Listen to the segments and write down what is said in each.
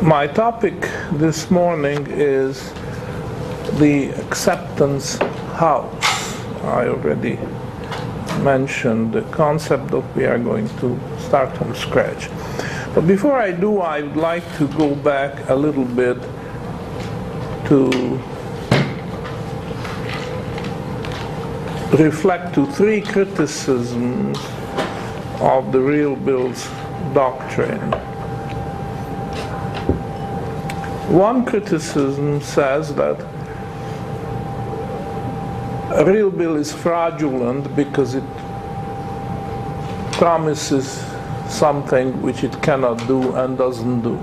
My topic this morning is the acceptance house. I already mentioned the concept that we are going to start from scratch. But before I do, I would like to go back a little bit to reflect to three criticisms of the real bills doctrine. One criticism says that a real bill is fraudulent because it promises something which it cannot do and doesn't do.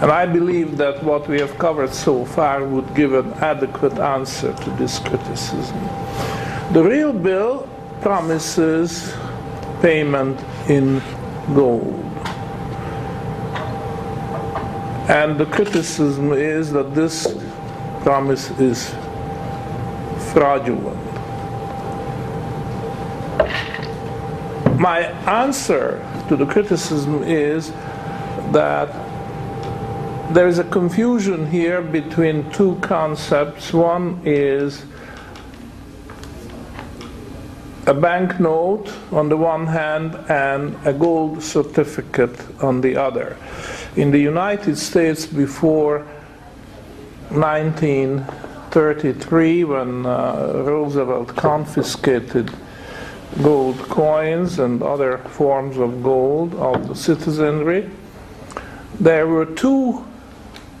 And I believe that what we have covered so far would give an adequate answer to this criticism. The real bill promises payment in gold. And the criticism is that this promise is fraudulent. My answer to the criticism is that there is a confusion here between two concepts. One is a banknote on the one hand and a gold certificate on the other in the United States before 1933, when uh, Roosevelt confiscated gold coins and other forms of gold of the citizenry, there were two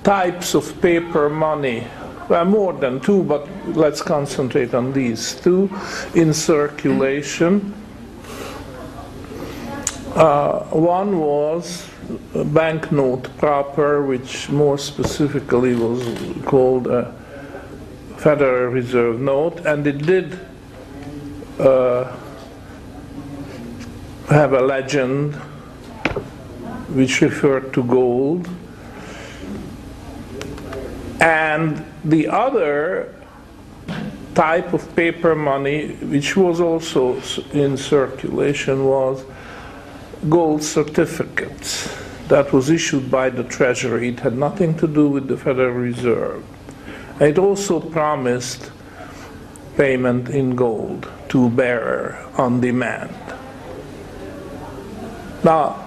types of paper money. Well, more than two, but let's concentrate on these two in circulation. Uh, one was banknote proper, which more specifically was called a Federal Reserve note, and it did uh, have a legend which referred to gold. And the other type of paper money, which was also in circulation, was gold certificates that was issued by the Treasury. It had nothing to do with the Federal Reserve. It also promised payment in gold to bearer on demand. Now,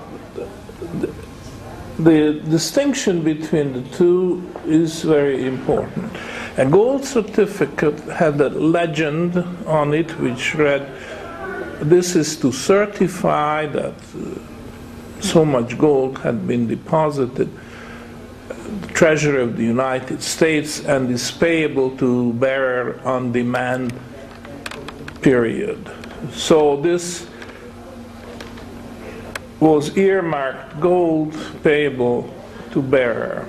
the distinction between the two is very important. A gold certificate had a legend on it which read, this is to certify that uh, so much gold had been deposited the treasury of the United States and is payable to bearer on demand period. So this was earmarked gold payable to bearer.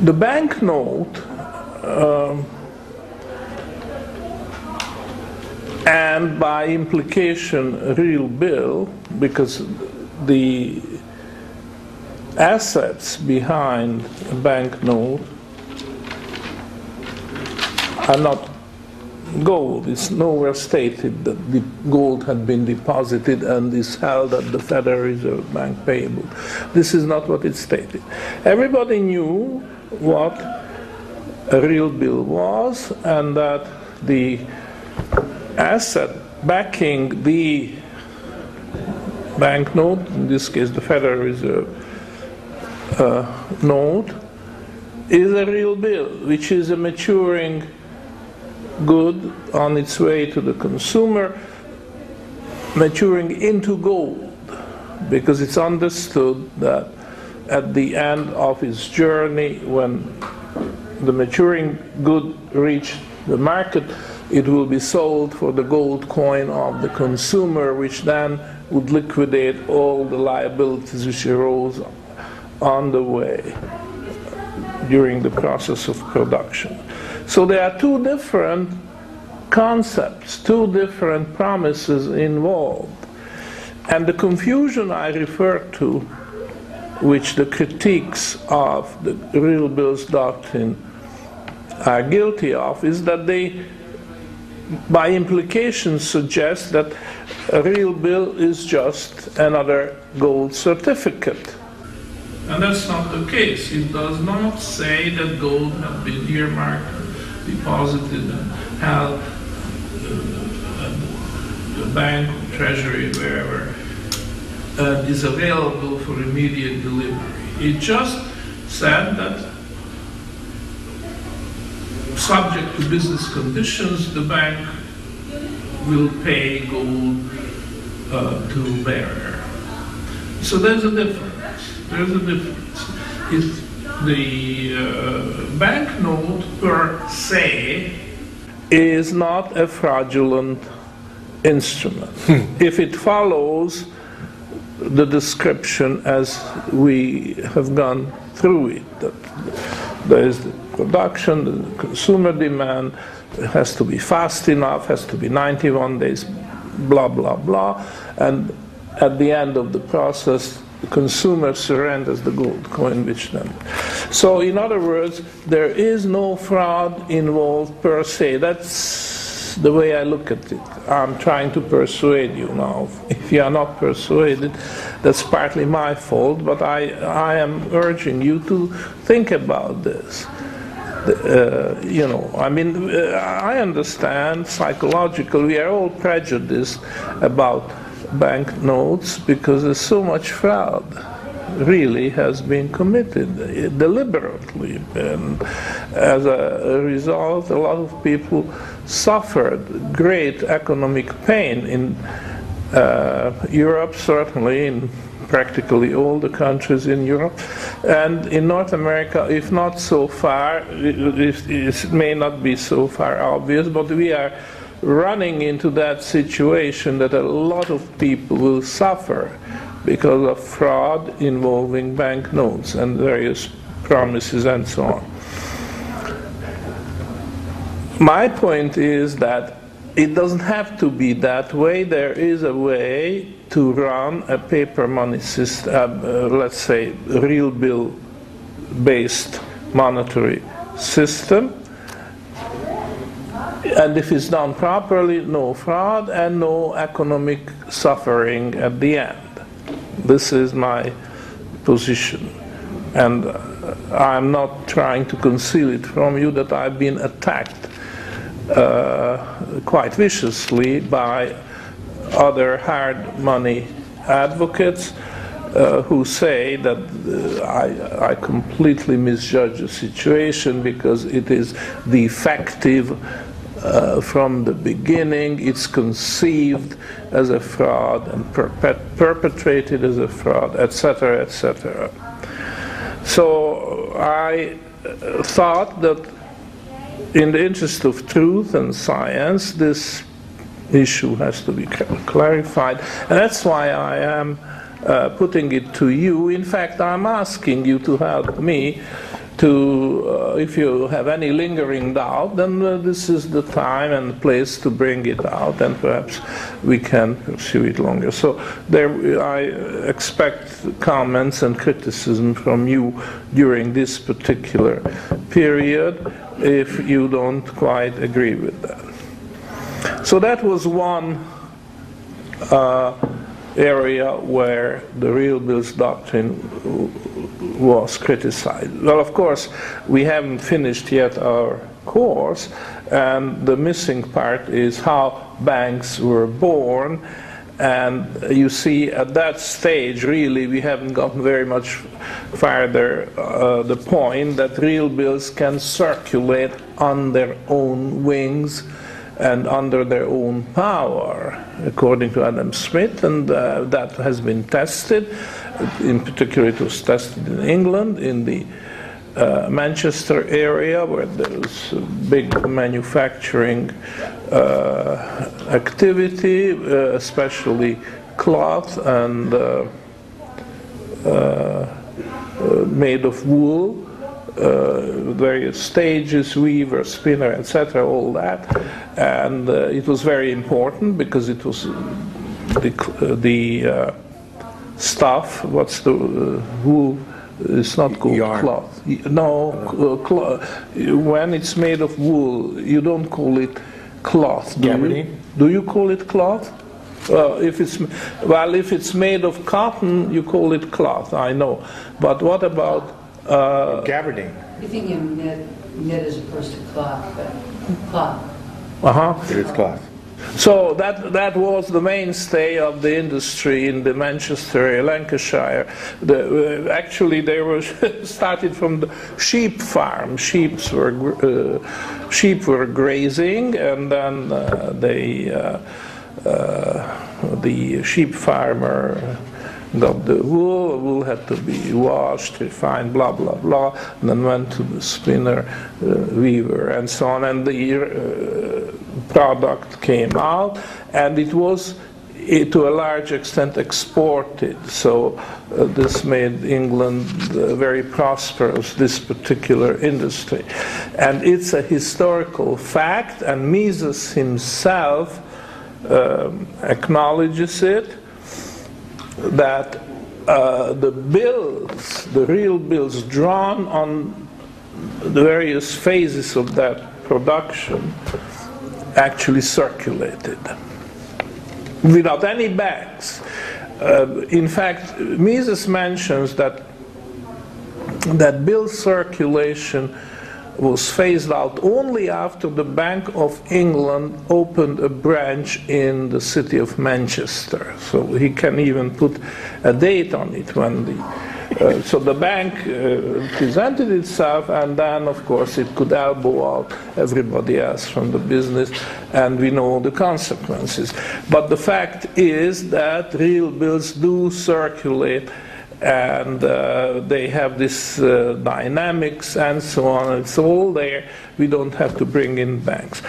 The banknote um, and by implication real bill because the assets behind a banknote are not gold. It's nowhere stated that the gold had been deposited and is held at the Federal Reserve Bank payable. This is not what it stated. Everybody knew what a real bill was and that the asset backing the banknote, in this case the Federal Reserve uh, note, is a real bill, which is a maturing good on its way to the consumer, maturing into gold, because it's understood that at the end of its journey, when the maturing good reached the market, it will be sold for the gold coin of the consumer, which then would liquidate all the liabilities which arose on the way during the process of production. So there are two different concepts, two different promises involved. And the confusion I refer to, which the critiques of the real bills doctrine are guilty of, is that they by implication suggests that a real bill is just another gold certificate. And that's not the case. It does not say that gold has been earmarked, deposited, and held uh, the bank, treasury, wherever, and is available for immediate delivery. It just said that subject to business conditions, the bank will pay gold uh, to bearer. So there's a difference. There's a difference. If the uh, banknote per se is not a fraudulent instrument. Hmm. if it follows the description as we have gone through it, that there is production, consumer demand, has to be fast enough, has to be 91 days, blah, blah, blah. And at the end of the process, the consumer surrenders the gold coin which then. So, in other words, there is no fraud involved per se. That's the way I look at it. I'm trying to persuade you now. If you are not persuaded, that's partly my fault, but I, I am urging you to think about this. Uh, you know, I mean, uh, I understand psychologically we are all prejudiced about banknotes because there's so much fraud really has been committed deliberately. And as a result, a lot of people suffered great economic pain in uh, Europe, certainly in practically all the countries in Europe. And in North America, if not so far, it, it may not be so far obvious, but we are running into that situation that a lot of people will suffer because of fraud involving banknotes and various promises and so on. My point is that it doesn't have to be that way. There is a way to run a paper money system, uh, let's say real bill based monetary system. And if it's done properly, no fraud and no economic suffering at the end. This is my position. And uh, I'm not trying to conceal it from you that I've been attacked uh, quite viciously by other hard money advocates uh, who say that uh, I, I, completely misjudge the situation because it is defective uh, from the beginning, it's conceived as a fraud and perpet- perpetrated as a fraud, etc., etc. So I uh, thought that in the interest of truth and science, this issue has to be clarified. And that's why I am uh, putting it to you. In fact, I'm asking you to help me to, uh, if you have any lingering doubt, then uh, this is the time and place to bring it out, and perhaps we can pursue it longer. So there, I expect comments and criticism from you during this particular period if you don't quite agree with that. So that was one uh, area where the real bills doctrine was criticized. Well, of course, we haven't finished yet our course, and the missing part is how banks were born. And you see, at that stage, really, we haven't gotten very much farther uh, the point that real bills can circulate on their own wings and under their own power, according to Adam Smith, and uh, that has been tested. In particular, it was tested in England, in the uh, Manchester area, where there's big manufacturing uh, activity, uh, especially cloth and uh, uh, made of wool various stages, weaver, spinner, etc., all that. And uh, it was very important because it was the, uh, the uh, stuff, what's the wool? It's not called Yarn. cloth. No, cloth. when it's made of wool, you don't call it cloth. Do Gabardine? You, do you call it cloth? Well, if it's well, if it's made of cotton, you call it cloth. I know, but what about uh, Gabardine. You think of knit, knit as opposed to cloth, but cloth. uh huh? It is cloth. So that that was the mainstay of the industry in the Manchester area, Lancashire. The, uh, actually, they were started from the sheep farm. Sheep were uh, sheep were grazing, and then uh, they uh, uh, the sheep farmer got the wool. Wool had to be washed, refined, blah blah blah, and then went to the spinner, uh, weaver, and so on. And the uh, product came out, and it was eh, to a large extent exported. So uh, this made England uh, very prosperous, this particular industry. And it's a historical fact, and Mises himself um, acknowledges it, that uh, the bills, the real bills drawn on the various phases of that production actually circulated without any banks. Uh, in fact, Mises mentions that that bill circulation was phased out only after the Bank of England opened a branch in the city of Manchester. So he can even put a date on it when the uh, so the bank uh, presented itself, and then, of course, it could elbow out everybody else from the business, and we know the consequences. But the fact is that real bills do circulate, and uh, they have this uh, dynamics and so on. It's all there. We don't have to bring in banks.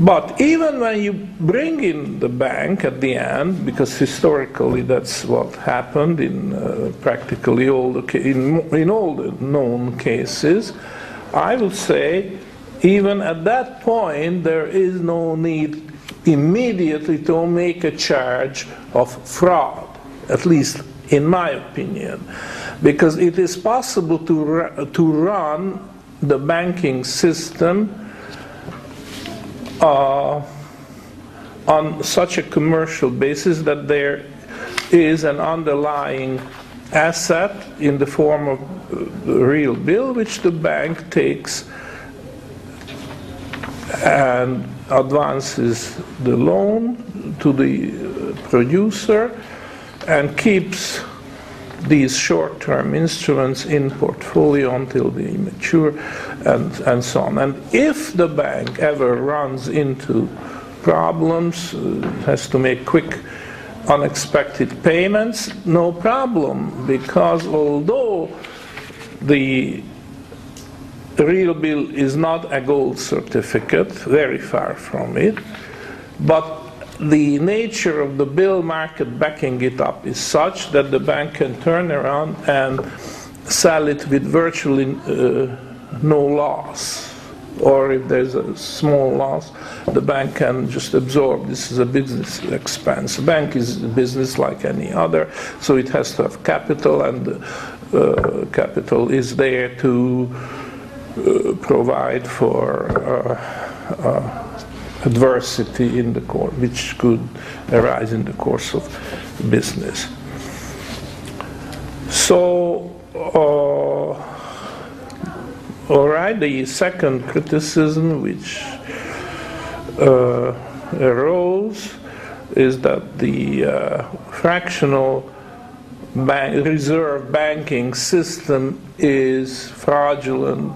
But even when you bring in the bank at the end, because historically that's what happened in uh, practically all the in, in all the known cases, I would say even at that point there is no need immediately to make a charge of fraud, at least in my opinion, because it is possible to to run the banking system uh, on such a commercial basis that there is an underlying asset in the form of a real bill which the bank takes and advances the loan to the uh, producer and keeps these short-term instruments in portfolio until they mature and, and so on. And if the bank ever runs into problems, uh, has to make quick unexpected payments, no problem, because although the real bill is not a gold certificate, very far from it, but the nature of the bill market backing it up is such that the bank can turn around and sell it with virtually uh, no loss. Or if there's a small loss, the bank can just absorb. This is a business expense. A bank is a business like any other, so it has to have capital, and uh, capital is there to uh, provide for. Adversity in the course, which could arise in the course of business. So, uh, all right, the second criticism which uh, arose is that the uh, fractional bank, reserve banking system is fraudulent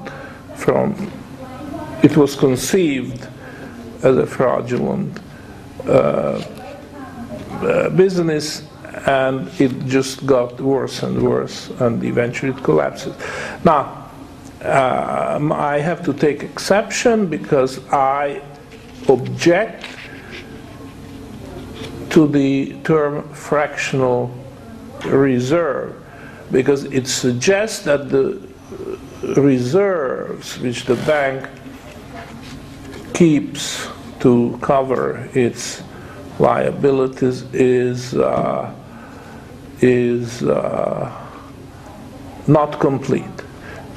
from it was conceived as a fraudulent uh, uh, business and it just got worse and worse and eventually it collapses. Now, um, I have to take exception because I object to the term fractional reserve because it suggests that the reserves which the bank keeps to cover its liabilities is uh, is uh, not complete.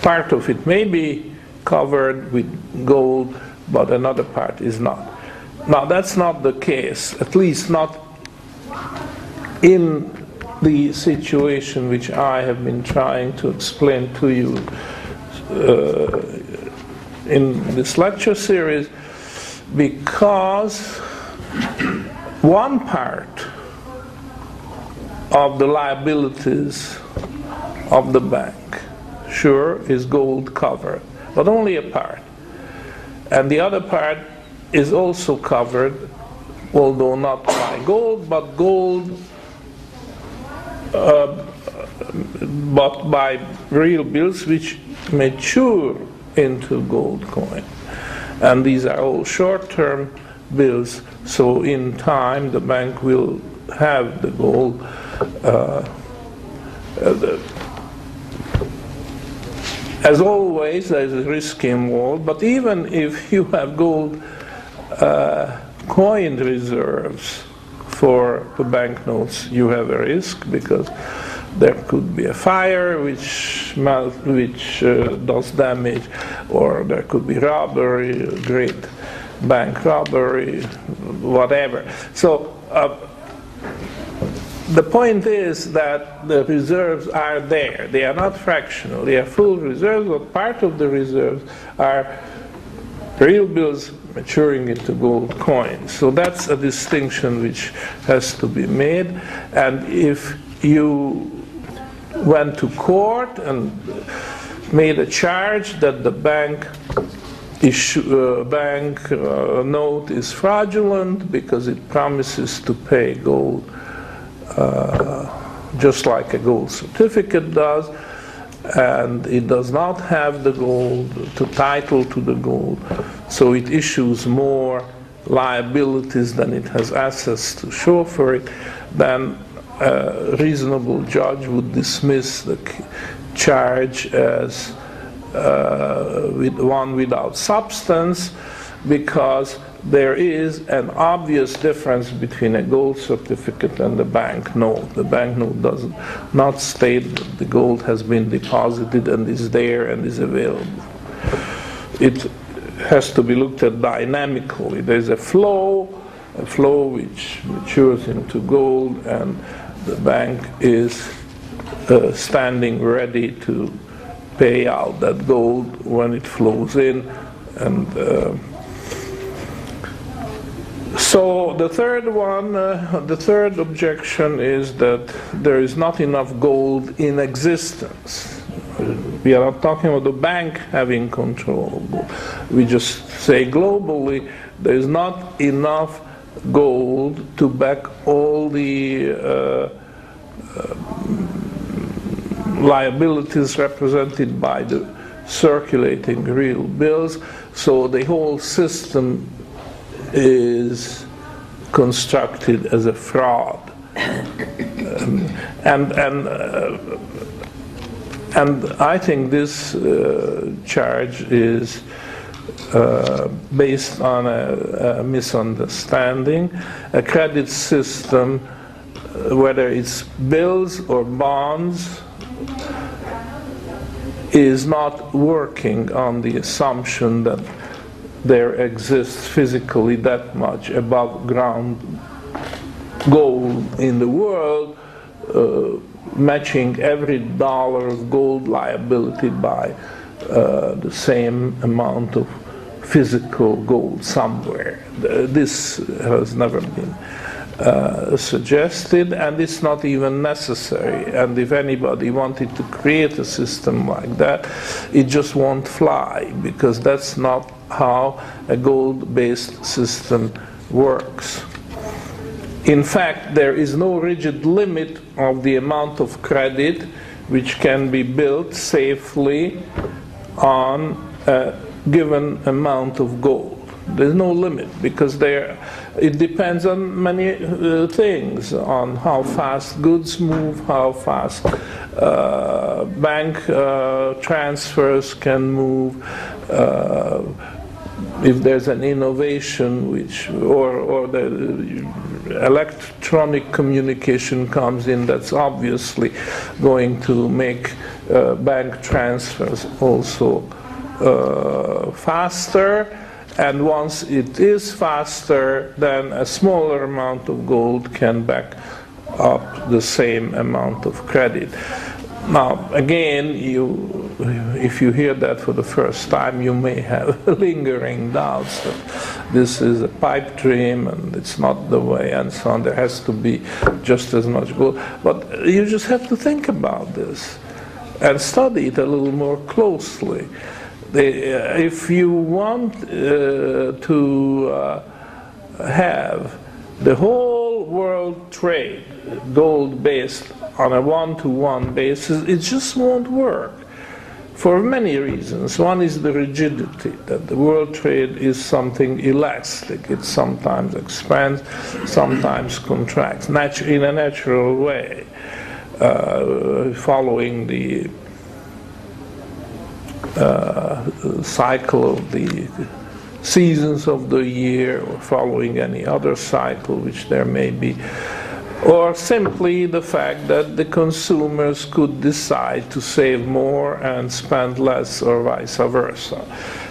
Part of it may be covered with gold, but another part is not. Now, that's not the case, at least not in the situation which I have been trying to explain to you uh, in this lecture series, because one part of the liabilities of the bank, sure, is gold covered, but only a part. And the other part is also covered, although not by gold, but gold, uh, but by real bills which mature into gold coin. And these are all short term bills, so in time the bank will have the gold. Uh, uh, the, as always, there's a risk involved, but even if you have gold uh, coin reserves for the banknotes, you have a risk because there could be a fire which which uh, does damage, or there could be robbery, great bank robbery, whatever. So. Uh, the point is that the reserves are there. They are not fractional. They are full reserves, but part of the reserves are real bills maturing into gold coins. So that's a distinction which has to be made. And if you went to court and made a charge that the bank issue, uh, bank uh, note is fraudulent because it promises to pay gold uh, just like a gold certificate does, and it does not have the gold, the title to the gold, so it issues more liabilities than it has assets to show for it, then a reasonable judge would dismiss the charge as uh, with one without substance because there is an obvious difference between a gold certificate and a bank note. The bank note does not state that the gold has been deposited and is there and is available. It has to be looked at dynamically. There's a flow, a flow which matures into gold, and the bank is uh, standing ready to pay out that gold when it flows in. And uh, so the third one, uh, the third objection is that there is not enough gold in existence. We are not talking about the bank having control. We just say globally there is not enough gold to back all the uh, uh, liabilities represented by the circulating real bills. So the whole system is constructed as a fraud. Um, and and uh, and I think this uh, charge is uh, based on a, a, misunderstanding. A credit system, uh, whether it's bills or bonds, is not working on the assumption that there exists physically that much above ground gold in the world, uh, matching every dollar of gold liability by uh, the same amount of physical gold somewhere. This has never been uh, suggested, and it's not even necessary. And if anybody wanted to create a system like that, it just won't fly because that's not how a gold based system works. In fact, there is no rigid limit of the amount of credit which can be built safely on a given amount of gold. There's no limit because there, it depends on many uh, things on how fast goods move, how fast uh, bank uh, transfers can move uh, if there's an innovation which or, or the electronic communication comes in that's obviously going to make uh, bank transfers also uh, faster and once it is faster, then a smaller amount of gold can back up the same amount of credit. Now, again, you, if you hear that for the first time, you may have lingering doubts that this is a pipe dream and it's not the way, and so on. There has to be just as much gold. But you just have to think about this and study it a little more closely. Uh, if you want uh, to uh, have the whole world trade gold based on a one to one basis, it just won't work for many reasons. One is the rigidity, that the world trade is something elastic. It sometimes expands, sometimes contracts, natu- in a natural way, uh, following the uh, cycle of the seasons of the year or following any other cycle which there may be, or simply the fact that the consumers could decide to save more and spend less or vice versa.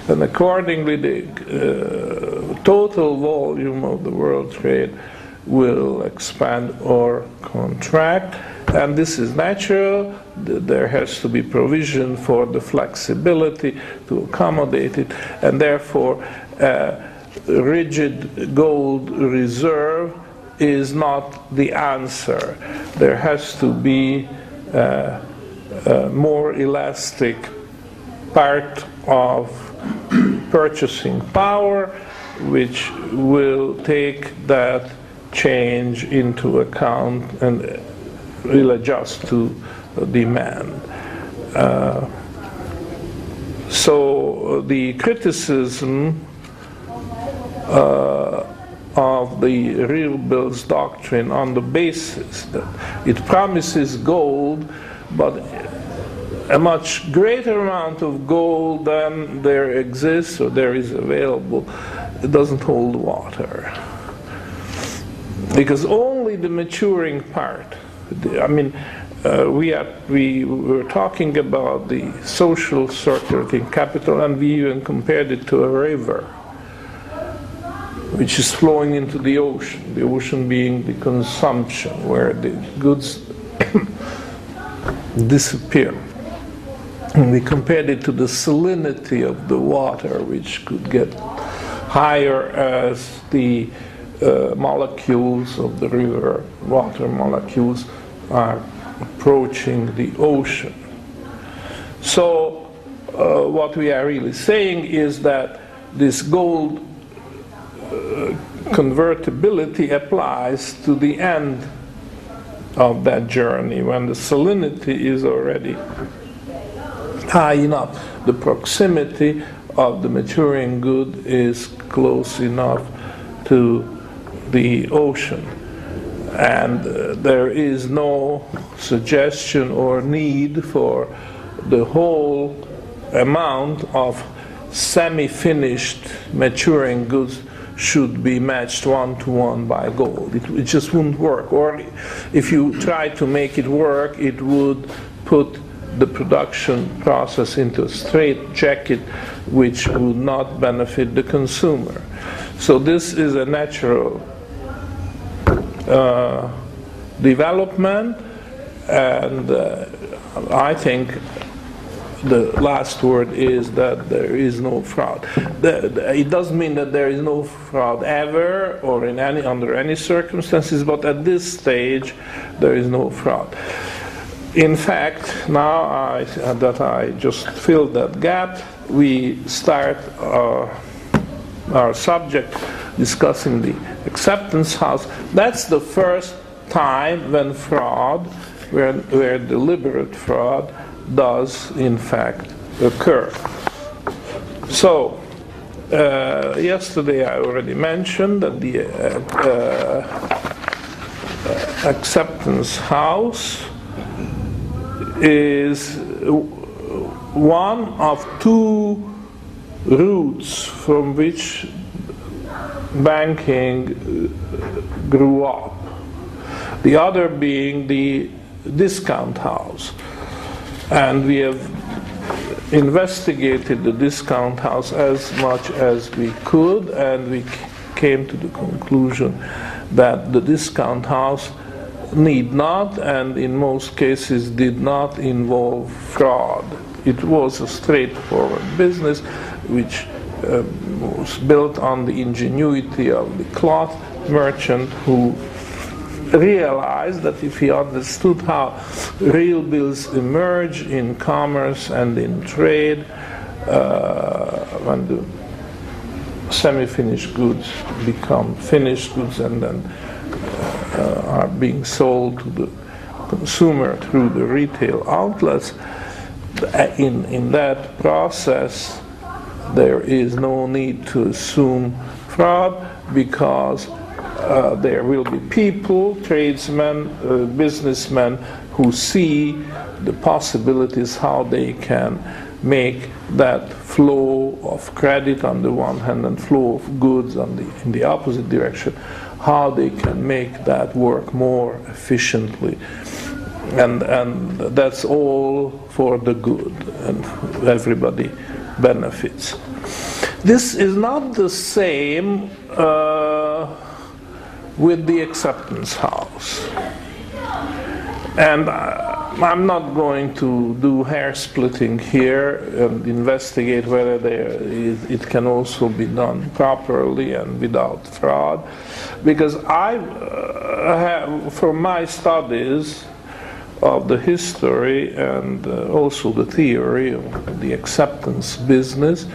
And accordingly, the uh, total volume of the world trade will expand or contract and this is natural. There has to be provision for the flexibility to accommodate it, and therefore, uh, rigid gold reserve is not the answer. There has to be uh, a more elastic part of purchasing power, which will take that change into account and will adjust to demand. Uh, so the criticism uh, of the real bills doctrine on the basis that it promises gold, but a much greater amount of gold than there exists or there is available, it doesn't hold water. Because only the maturing part I mean, uh, we, are, we were talking about the social circulating capital, and we even compared it to a river, which is flowing into the ocean. The ocean being the consumption, where the goods disappear. And we compared it to the salinity of the water, which could get higher as the uh, molecules of the river, water molecules, are approaching the ocean. So, uh, what we are really saying is that this gold uh, convertibility applies to the end of that journey when the salinity is already high enough. The proximity of the maturing good is close enough to the ocean and uh, there is no suggestion or need for the whole amount of semi-finished maturing goods should be matched one to one by gold. It, it, just wouldn't work. Or if you try to make it work, it would put the production process into a straight jacket, which would not benefit the consumer. So this is a natural development, and uh, I think the last word is that there is no fraud. It doesn't mean that there is no fraud ever or in any under any circumstances, but at this stage there is no fraud. In fact, now I, that I just filled that gap, we start uh, our subject discussing the acceptance house. That's the first time when fraud, where, where deliberate fraud, does in fact occur. So, uh, yesterday I already mentioned that the uh, uh, acceptance house is one of two roots from which banking uh, grew up. The other being the discount house. And we have investigated the discount house as much as we could, and we came to the conclusion that the discount house need not, and in most cases did not involve fraud. It was a straightforward business which was built on the ingenuity of the cloth merchant who realized that if he understood how real bills emerge in commerce and in trade, uh, when the semi-finished goods become finished goods and then uh, are being sold to the consumer through the retail outlets, in, in that process, there is no need to assume fraud because uh, there will be people, tradesmen, uh, businessmen who see the possibilities how they can make that flow of credit on the one hand and flow of goods on the, in the opposite direction, how they can make that work more efficiently. And, and that's all for the good, and everybody benefits. This is not the same. Uh, with the acceptance house. And I'm not going to do hair splitting here and investigate whether there is, it can also be done properly and without fraud, because I uh, have, from my studies of the history and uh, also the theory of the acceptance business,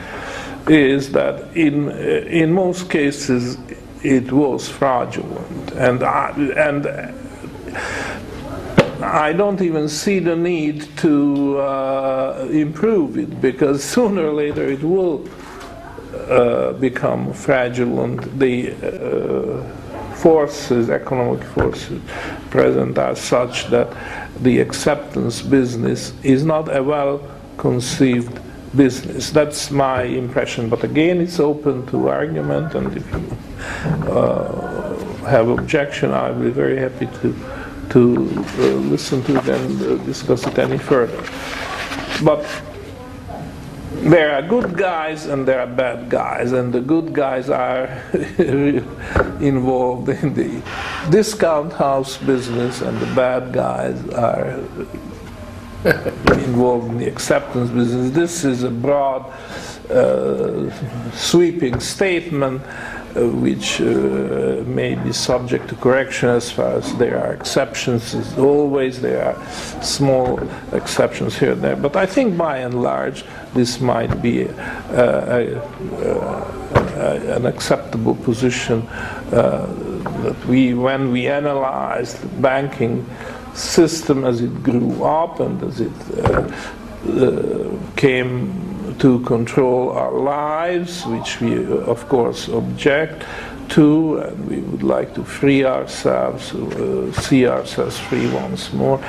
is that in in most cases it was fraudulent. And I, and I don't even see the need to uh, improve it because sooner or later it will uh, become fraudulent. The uh, forces, economic forces present are such that the acceptance business is not a well conceived business. That's my impression. But again, it's open to argument, and if you uh, have objection, I'll be very happy to to uh, listen to it and uh, discuss it any further. But there are good guys and there are bad guys, and the good guys are involved in the discount house business, and the bad guys are involved in the acceptance business. This is a broad, uh, sweeping statement uh, which uh, may be subject to correction as far as there are exceptions. As always, there are small exceptions here and there. But I think by and large, this might be a, a, an acceptable position uh, that we, when we analyzed the banking system as it grew up and as it uh, uh, came to control our lives, which we, uh, of course, object to, and we would like to free ourselves, uh, see ourselves free once more,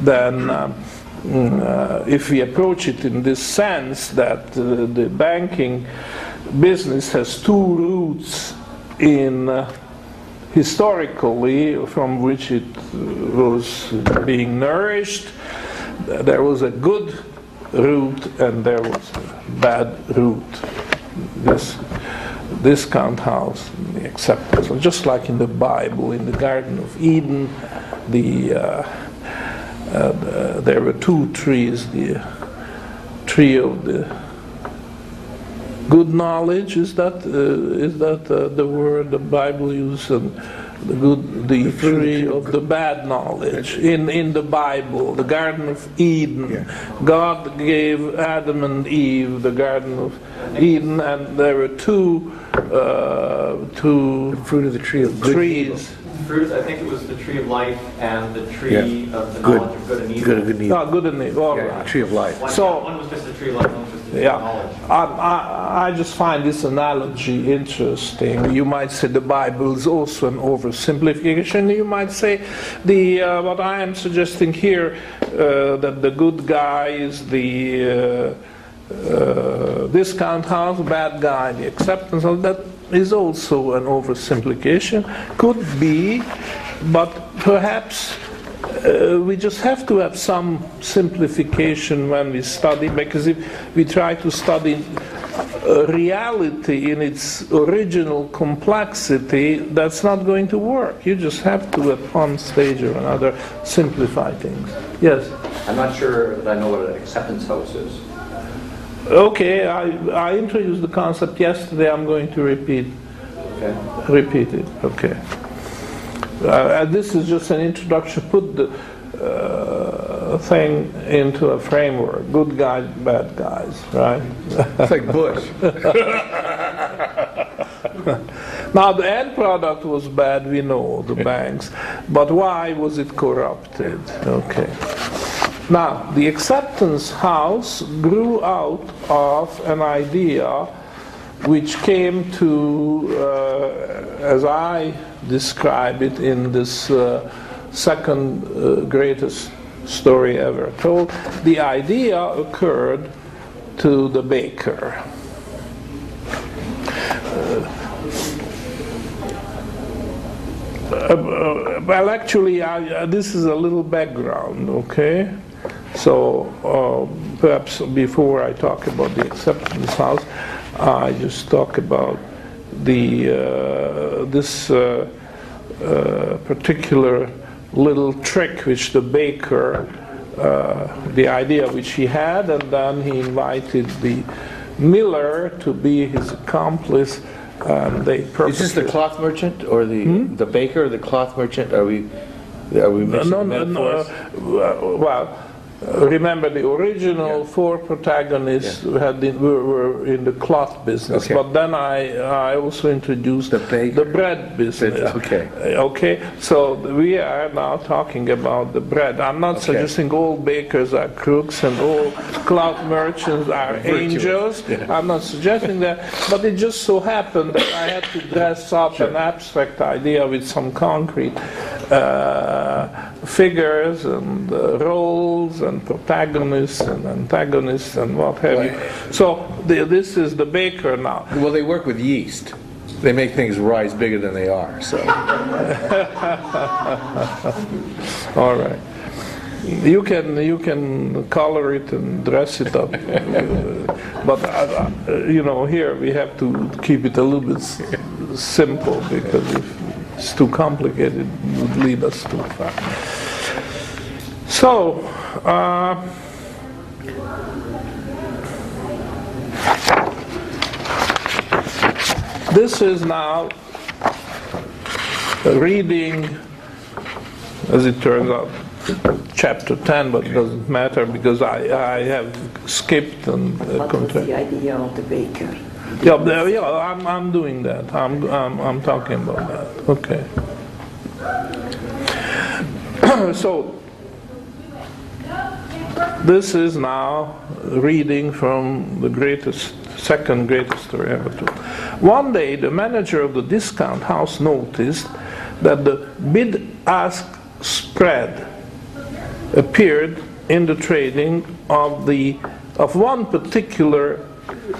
then um, uh, if we approach it in this sense that uh, the banking business has two roots in historically from which it was being nourished. There was a good root and there was a bad root. This discount house, the acceptance, just like in the Bible, in the Garden of Eden, the, uh, uh, there were two trees, the tree of the good knowledge is that uh, is that uh, the word the Bible uses and the good the, the tree of the bad knowledge. In in the Bible the Garden of Eden. Yeah. God gave Adam and Eve the Garden of Eden and there were two uh, two the fruit of the tree of trees fruit, I think it was the tree of life and the tree yeah. of the good. knowledge of good and evil. Good, good and evil. Oh, good and evil. All yeah, right. Tree of life. One, so, one was just the tree of life, one was just the yeah. knowledge. I, I, I just find this analogy interesting. You might say the Bible is also an oversimplification. You might say the uh, what I am suggesting here uh, that the good guy is the uh, uh discount house, bad guy, the acceptance of that is also an oversimplification. Could be, but perhaps uh, we just have to have some simplification when we study because if we try to study uh, reality in its original complexity, that's not going to work. You just have to, at one stage or another, simplify things. Yes? I'm not sure that I know what an acceptance house is. Okay, I, I introduced the concept yesterday. I'm going to repeat Okay. repeat it. Okay. Uh, and this is just an introduction. Put the uh, thing into a framework. Good guys, bad guys, right? It's like Bush. Now the end product was bad. We know the banks, but why was it corrupted? Okay. Now the acceptance house grew out of an idea which came to, uh, as I describe it in this uh, second uh, greatest story ever told, the idea occurred to the baker. Uh, uh, well, actually, I, uh, this is a little background, okay? So uh, perhaps before I talk about the acceptance house, I just talk about the uh, this uh, uh, particular little trick which the baker, uh, the idea which he had, and then he invited the miller to be his accomplice, and they Is this the cloth merchant or the the baker or the cloth merchant? Are we are we mixing no, no, no, metaphors? uh, well, remember the original four protagonists had been, were, were in the cloth business, Okay. but then I I also introduced The the bread business. okay. Uh, Okay, so we are now talking about the bread. I'm not Okay. suggesting all bakers are crooks and all cloth merchants are Virtuous. angels. Yeah. I'm not suggesting that, but it just so happened that I had to dress up an abstract idea with some concrete uh, figures and uh, roles and protagonists and antagonists and what have you. So the, this is the baker now. Well, they work with yeast. They make things rise bigger than they are. So All right. You can you can color it and dress it up, but uh, uh, you know here we have to keep it a little bit s- simple because if it's too complicated, it would lead us too far. So. Uh, this is now reading as it turns out, chapter 10, but it doesn't matter because I, I have skipped and uh, What was the idea of the baker? Yeah, yeah, I'm, I'm doing that. I'm, I'm, I'm talking about that. Okay. so, this is now reading from the greatest, second greatest story ever told. One day, the manager of the discount house noticed that the bid-ask spread appeared in the trading of the of one particular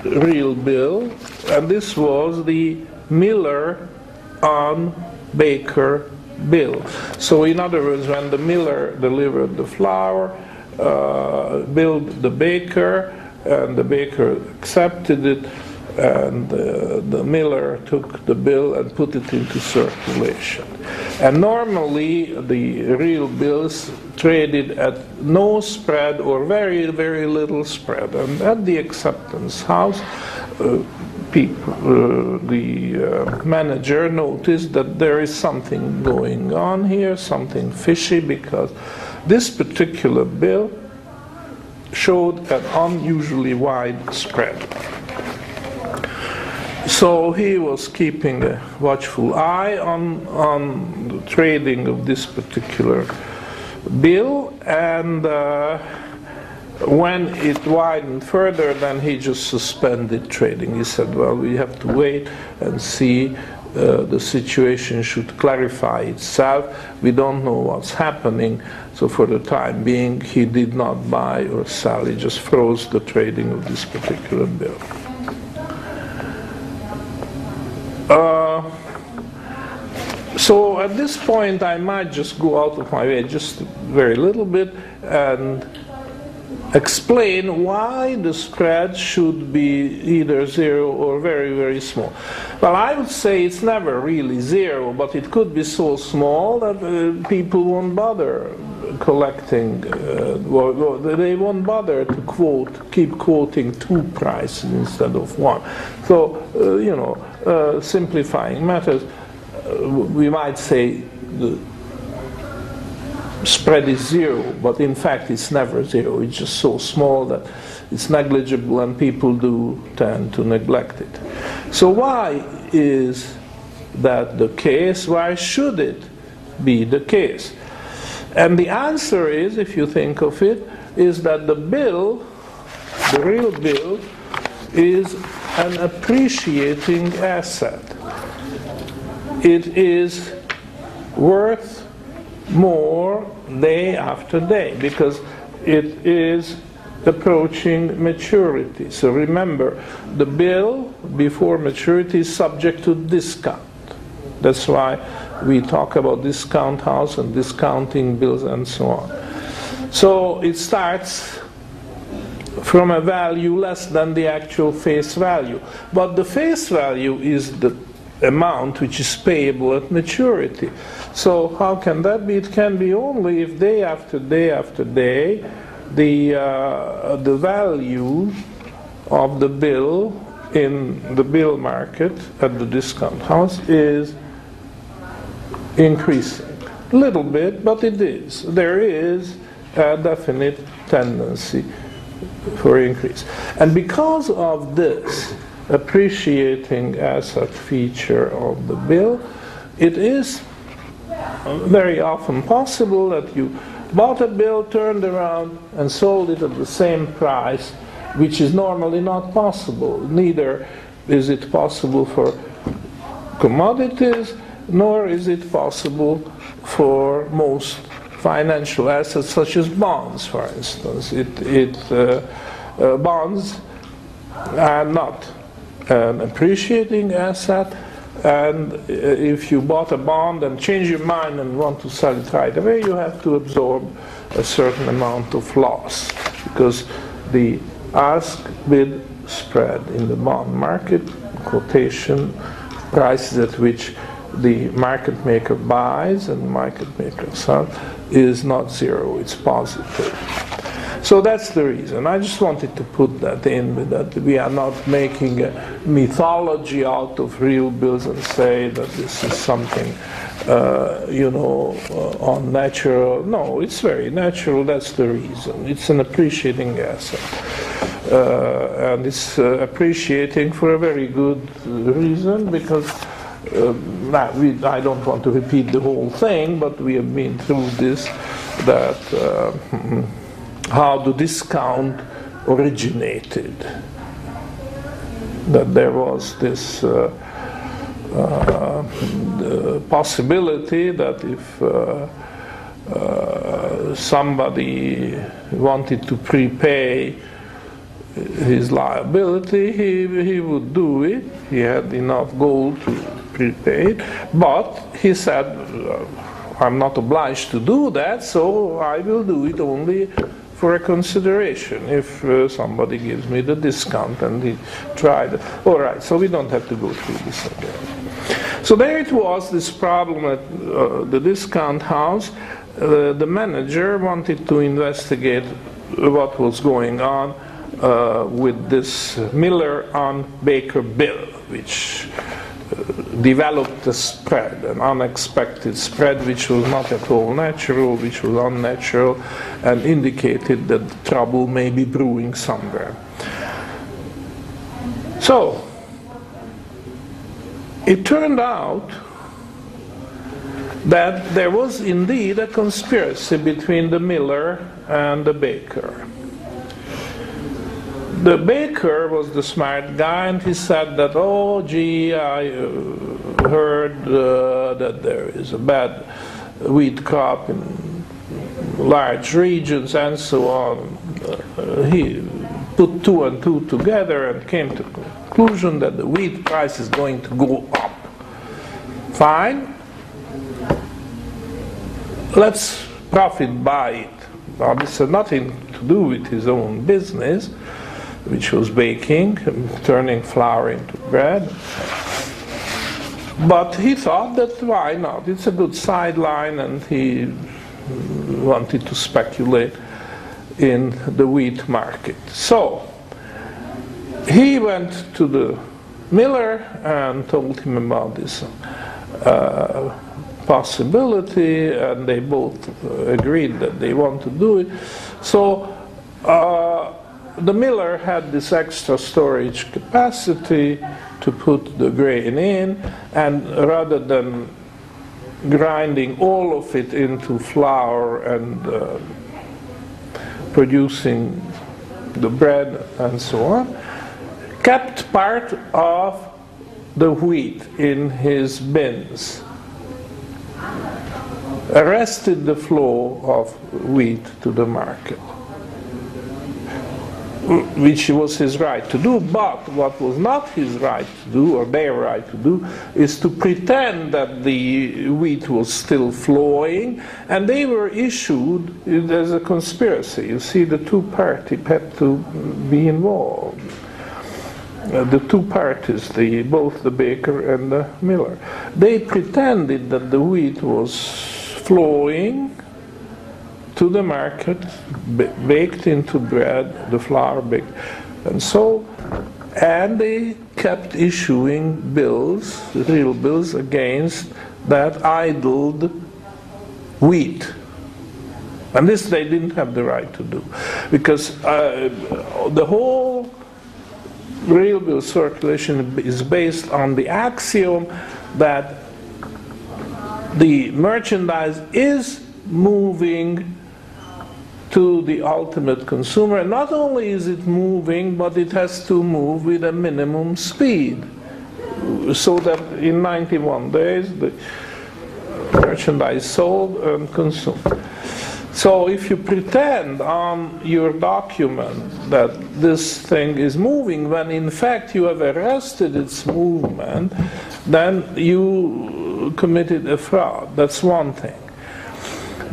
real bill, and this was the Miller on Baker bill. So, in other words, when the miller delivered the flour, uh, billed the baker, and the baker accepted it, and uh, the miller took the bill and put it into circulation. And normally, the real bills traded at no spread or very, very little spread. And at the acceptance house, uh, people, uh, the uh, manager noticed that there is something going on here, something fishy, because this particular bill showed an unusually wide spread. So he was keeping a watchful eye on, on the trading of this particular bill, and uh, when it widened further, then he just suspended trading. He said, Well, we have to wait and see. Uh, the situation should clarify itself. We don't know what's happening, so for the time being, he did not buy or sell. He just froze the trading of this particular bill. Uh, So at this point, I might just go out of my way just very little bit and explain why the spread should be either zero or very, very small. Well, I would say it's never really zero, but it could be so small that uh, people won't bother collecting, uh, well, well, they won't bother to quote, keep quoting two prices instead of one. So, uh, you know, uh, simplifying matters, uh, we might say the spread is zero, but in fact it's never zero. It's just so small that it's negligible and people do tend to neglect it. So why is that the case? Why should it be the case? And the answer is, if you think of it, is that the bill, the real bill, is an appreciating asset. It is worth more day after day because it is approaching maturity. So remember, the bill before maturity is subject to discount. That's why we talk about discount house and discounting bills and so on. So it starts from a value less than the actual face value. But the face value is the amount which is payable at maturity. So how can that be? It can be only if day after day after day the, uh, the value of the bill in the bill market at the discount house is increasing. A little bit, but it is. There is a definite tendency for increase. And because of this appreciating asset feature of the bill, it is very often possible that you bought a bill, turned around, and sold it at the same price, which is normally not possible. Neither is it possible for commodities, nor is it possible for most financial assets, such as bonds, for instance. It, it, uh, uh, bonds are not an appreciating asset, and uh, if you bought a bond and change your mind and want to sell it right away, you have to absorb a certain amount of loss because the ask bid spread in the bond market, quotation prices at which the market maker buys and the market maker sells is not zero, it's positive. So that's the reason. I just wanted to put that in, that we are not making a mythology out of real bills and say that this is something, uh, you know, uh, unnatural. No, it's very natural. That's the reason. It's an appreciating asset. Uh, and it's uh, appreciating for a very good reason because uh, we, I don't want to repeat the whole thing, but we have been through this that uh, how the discount originated. That there was this uh, uh, possibility that if uh, uh, somebody wanted to prepay his liability, he, he would do it. He had enough gold to prepay it. But he said, I'm not obliged to do that, so I will do it only for a consideration if uh, somebody gives me the discount and he tried. All right, so we don't have to go through this again. So there it was, this problem at uh, the discount house. Uh, the manager wanted to investigate what was going on uh, with this Miller on Baker bill, which developed a spread, an unexpected spread which was not at all natural, which was unnatural, and indicated that trouble may be brewing somewhere. So, it turned out that there was indeed a conspiracy between the miller and the baker the baker was the smart guy, and he said that, oh, gee, I uh, heard uh, that there is a bad wheat crop in large regions and so on. Uh, he put two and two together and came to the conclusion that the wheat price is going to go up. Fine. let's profit by it. Now, this had nothing to do with his own business, which was baking, turning flour into bread. But he thought that why not? It's a good sideline, and he wanted to speculate in the wheat market. So he went to the miller and told him about this uh, possibility, and they both agreed that they want to do it. So uh, the miller had this extra storage capacity to put the grain in, and rather than grinding all of it into flour and uh, producing the bread and so on, kept part of the wheat in his bins, arrested the flow of wheat to the market which was his right to do, but what was not his right to do, or their right to do, is to pretend that the wheat was still flowing, and they were issued as a conspiracy. You see, the two parties had to be involved. Uh, the two parties, the, both the baker and the miller, they pretended that the wheat was flowing to the market, baked into bread, the flour baked. And so, and they kept issuing bills, real bills, against that idled wheat. And this they didn't have the right to do. Because uh, the whole real bill circulation is based on the axiom that the merchandise is moving to the ultimate consumer. And not only is it moving, but it has to move with a minimum speed. So that in 91 days, the merchandise sold and consumed. So if you pretend on your document that this thing is moving, when in fact you have arrested its movement, then you committed a fraud. That's one thing.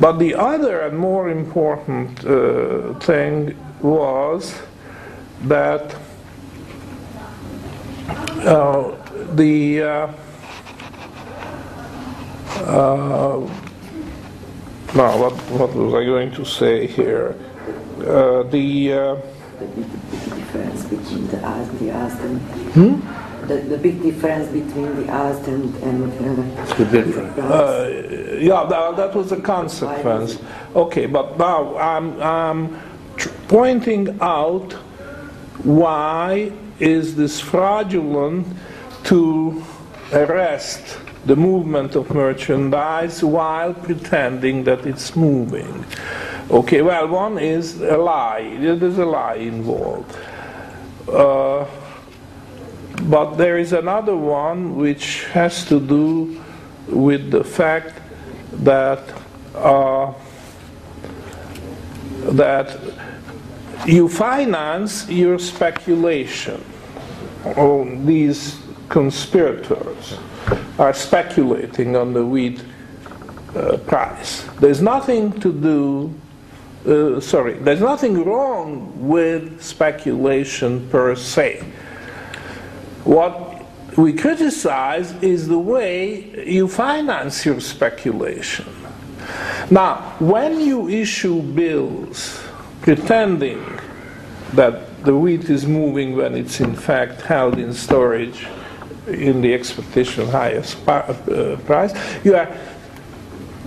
But the other and more important uh, thing was that uh, the uh, uh now what, what was I going to say here? Uh, the uh, the big, big difference between the us and the us and hmm? the, the big difference between the us and, and uh, the difference. Yeah, that, that was a consequence. Okay, but now I'm, I'm pointing out why is this fraudulent to arrest the movement of merchandise while pretending that it's moving. Okay, well, one is a lie. There's a lie involved. Uh, but there is another one which has to do with the fact that uh, that you finance your speculation. Oh, these conspirators are speculating on the wheat uh, price. There's nothing to do. Uh, sorry, there's nothing wrong with speculation per se. What we criticize is the way you finance your speculation. Now, when you issue bills pretending that the wheat is moving when it's in fact held in storage in the expectation of highest uh, price, you are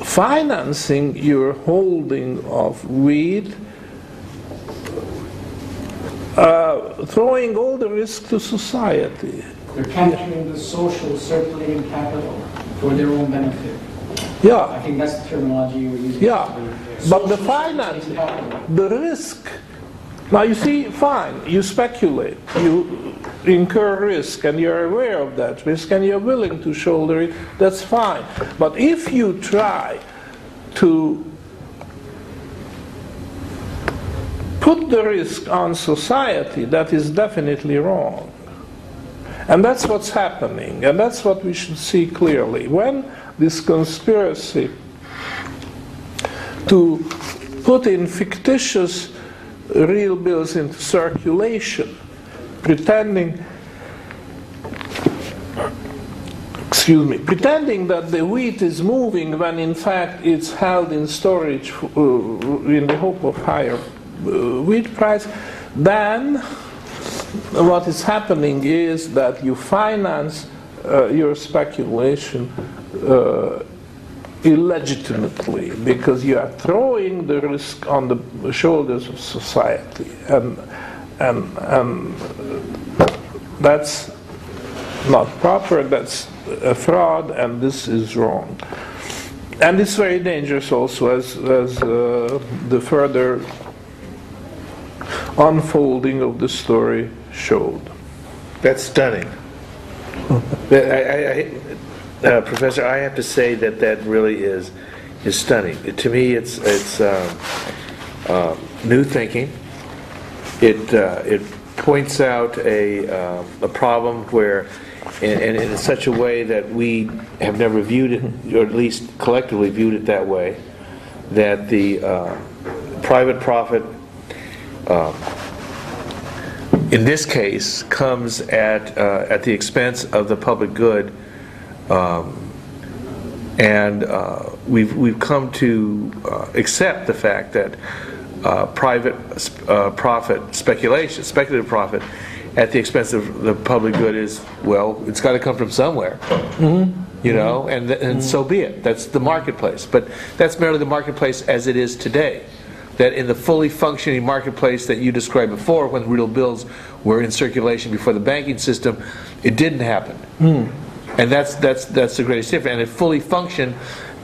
financing your holding of wheat uh, throwing all the risk to society. They're capturing the social circulating capital for their own benefit. Yeah. I think that's the terminology you were using. yeah. But the finance, the risk. Now you see, fine, you speculate, you incur risk, and you're aware of that risk, and you're willing to shoulder it, that's fine. But if you try to put the risk on society, that is definitely wrong. And that's what's happening, and that's what we should see clearly. When this conspiracy to put in fictitious real bills into circulation, pretending excuse me, pretending that the wheat is moving when in fact it's held in storage uh, in the hope of higher uh, wheat price, then what is happening is that you finance uh, your speculation uh, illegitimately because you are throwing the risk on the shoulders of society and and and that's not proper that's a fraud and this is wrong. And it's very dangerous also as as uh, the further unfolding of the story showed That's stunning. That- I, I, I, uh, Professor, I have to say that that really is is stunning. To me, it's it's um, uh, new thinking. It uh, it points out a uh, a problem where, and, and in such a way that we have never viewed it, or at least collectively viewed it that way, that the uh, private profit in this case, comes at, uh, at the expense of the public good. Um, And uh, we've, we've come to uh, accept the fact that uh, private uh, profit, speculation, speculative profit, at the expense of the public good is, well, it's got to come from somewhere. You know, and, th- and so be it. That's the marketplace. But that's merely the marketplace as it is today that in the fully functioning marketplace that you described before, when real bills were in circulation before the banking system, it didn't happen. And that's, that's, that's the greatest difference. And it fully functioned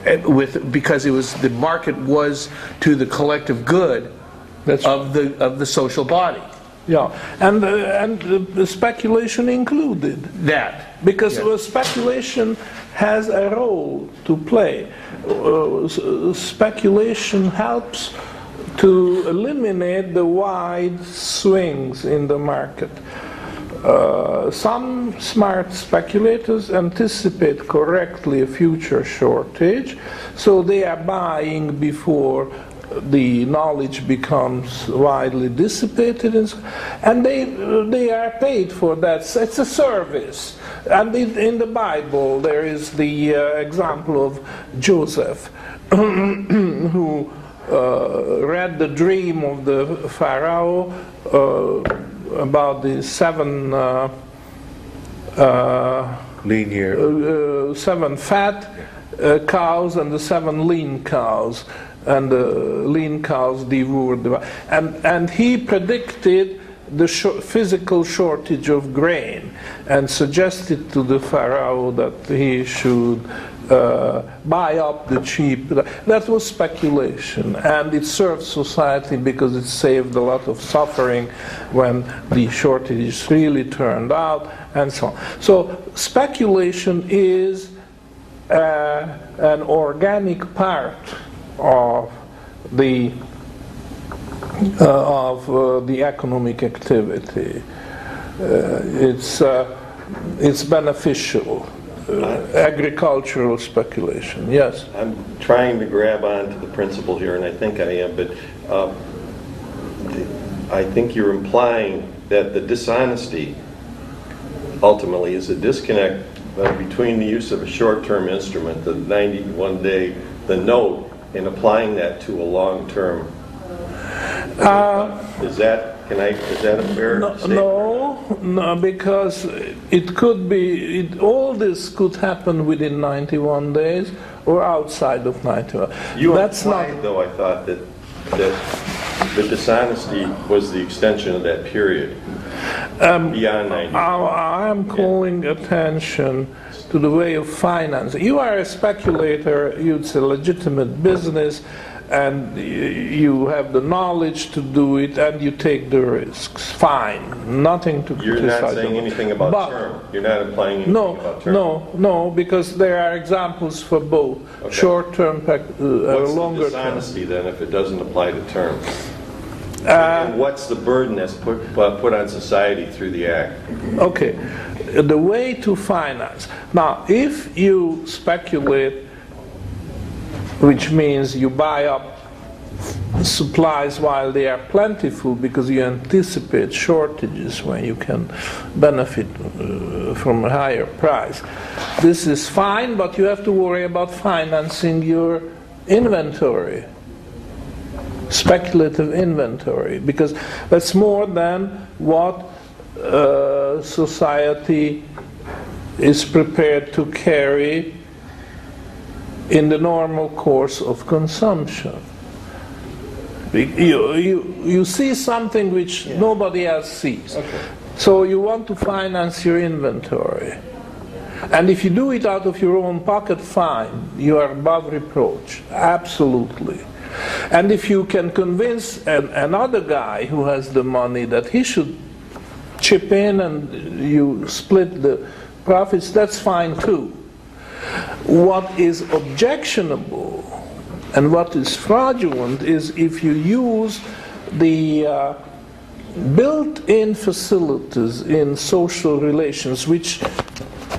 eh, with, because it was, the market was to the collective good That's- of the, of the social body. yeah and uh, and the, the speculation included That. Because uh, speculation has a role to play. Uh, s- speculation helps to eliminate the wide swings in the market. Uh, some smart speculators anticipate correctly a future shortage, so they are buying before the knowledge becomes widely dissipated, and, they they are paid for that. It's a service. And in, the Bible, there is the uh, example of Joseph, who read the dream of the Pharaoh uh, about the seven. Uh, uh, Lean year. uh, seven fat uh, cows and the seven lean cows, and the lean cows devoured the. And and he predicted the shor- physical shortage of grain, and suggested to the pharaoh that he should. Uh, buy up the cheap. That was speculation, and it served society because it saved a lot of suffering when the shortages really turned out, and so on. So speculation is uh, an organic part of the uh, of uh, the economic activity. Uh, it's uh, it's beneficial. Uh, agricultural speculation, yes. I'm trying to grab onto the principle here, and I think I am, but um, I think you're implying that the dishonesty ultimately is a disconnect uh, between the use of a short-term instrument, the 91-day, the note, and applying that to a long-term. Is that, can I, is that a fair No, no, no, because it could be, it, all this could happen within 91 days or outside of 91. You That's not. implied, though, I thought that, that the dishonesty was the extension of that period, Um, beyond 90. I am calling attention to the way of finance. You are a speculator, it's a legitimate business, and you have the knowledge to do it, and you take the risks. Fine, nothing to You're criticize. not saying about. anything about But- term. You're not implying anything No, about term. no, no, because there are examples for both Okay. short-term, pec- uh, What's the longer term. dishonesty then if it doesn't apply to term? Uh, And what's the burden that's put, uh, put on society through the act? Okay, the way to finance. Now, if you speculate, which means you buy up supplies while they are plentiful because you anticipate shortages when you can benefit uh, from a higher price. This is fine, but you have to worry about financing your inventory, speculative inventory, because that's more than what uh, society is prepared to carry in the normal course of consumption. You, you, you see something which yeah. nobody else sees. Okay. So you want to finance your inventory. And if you do it out of your own pocket, fine. You are above reproach. Absolutely. And if you can convince an, another guy who has the money that he should chip in and you split the profits, that's fine too. What is objectionable and what is fraudulent is if you use the uh, built in facilities in social relations, which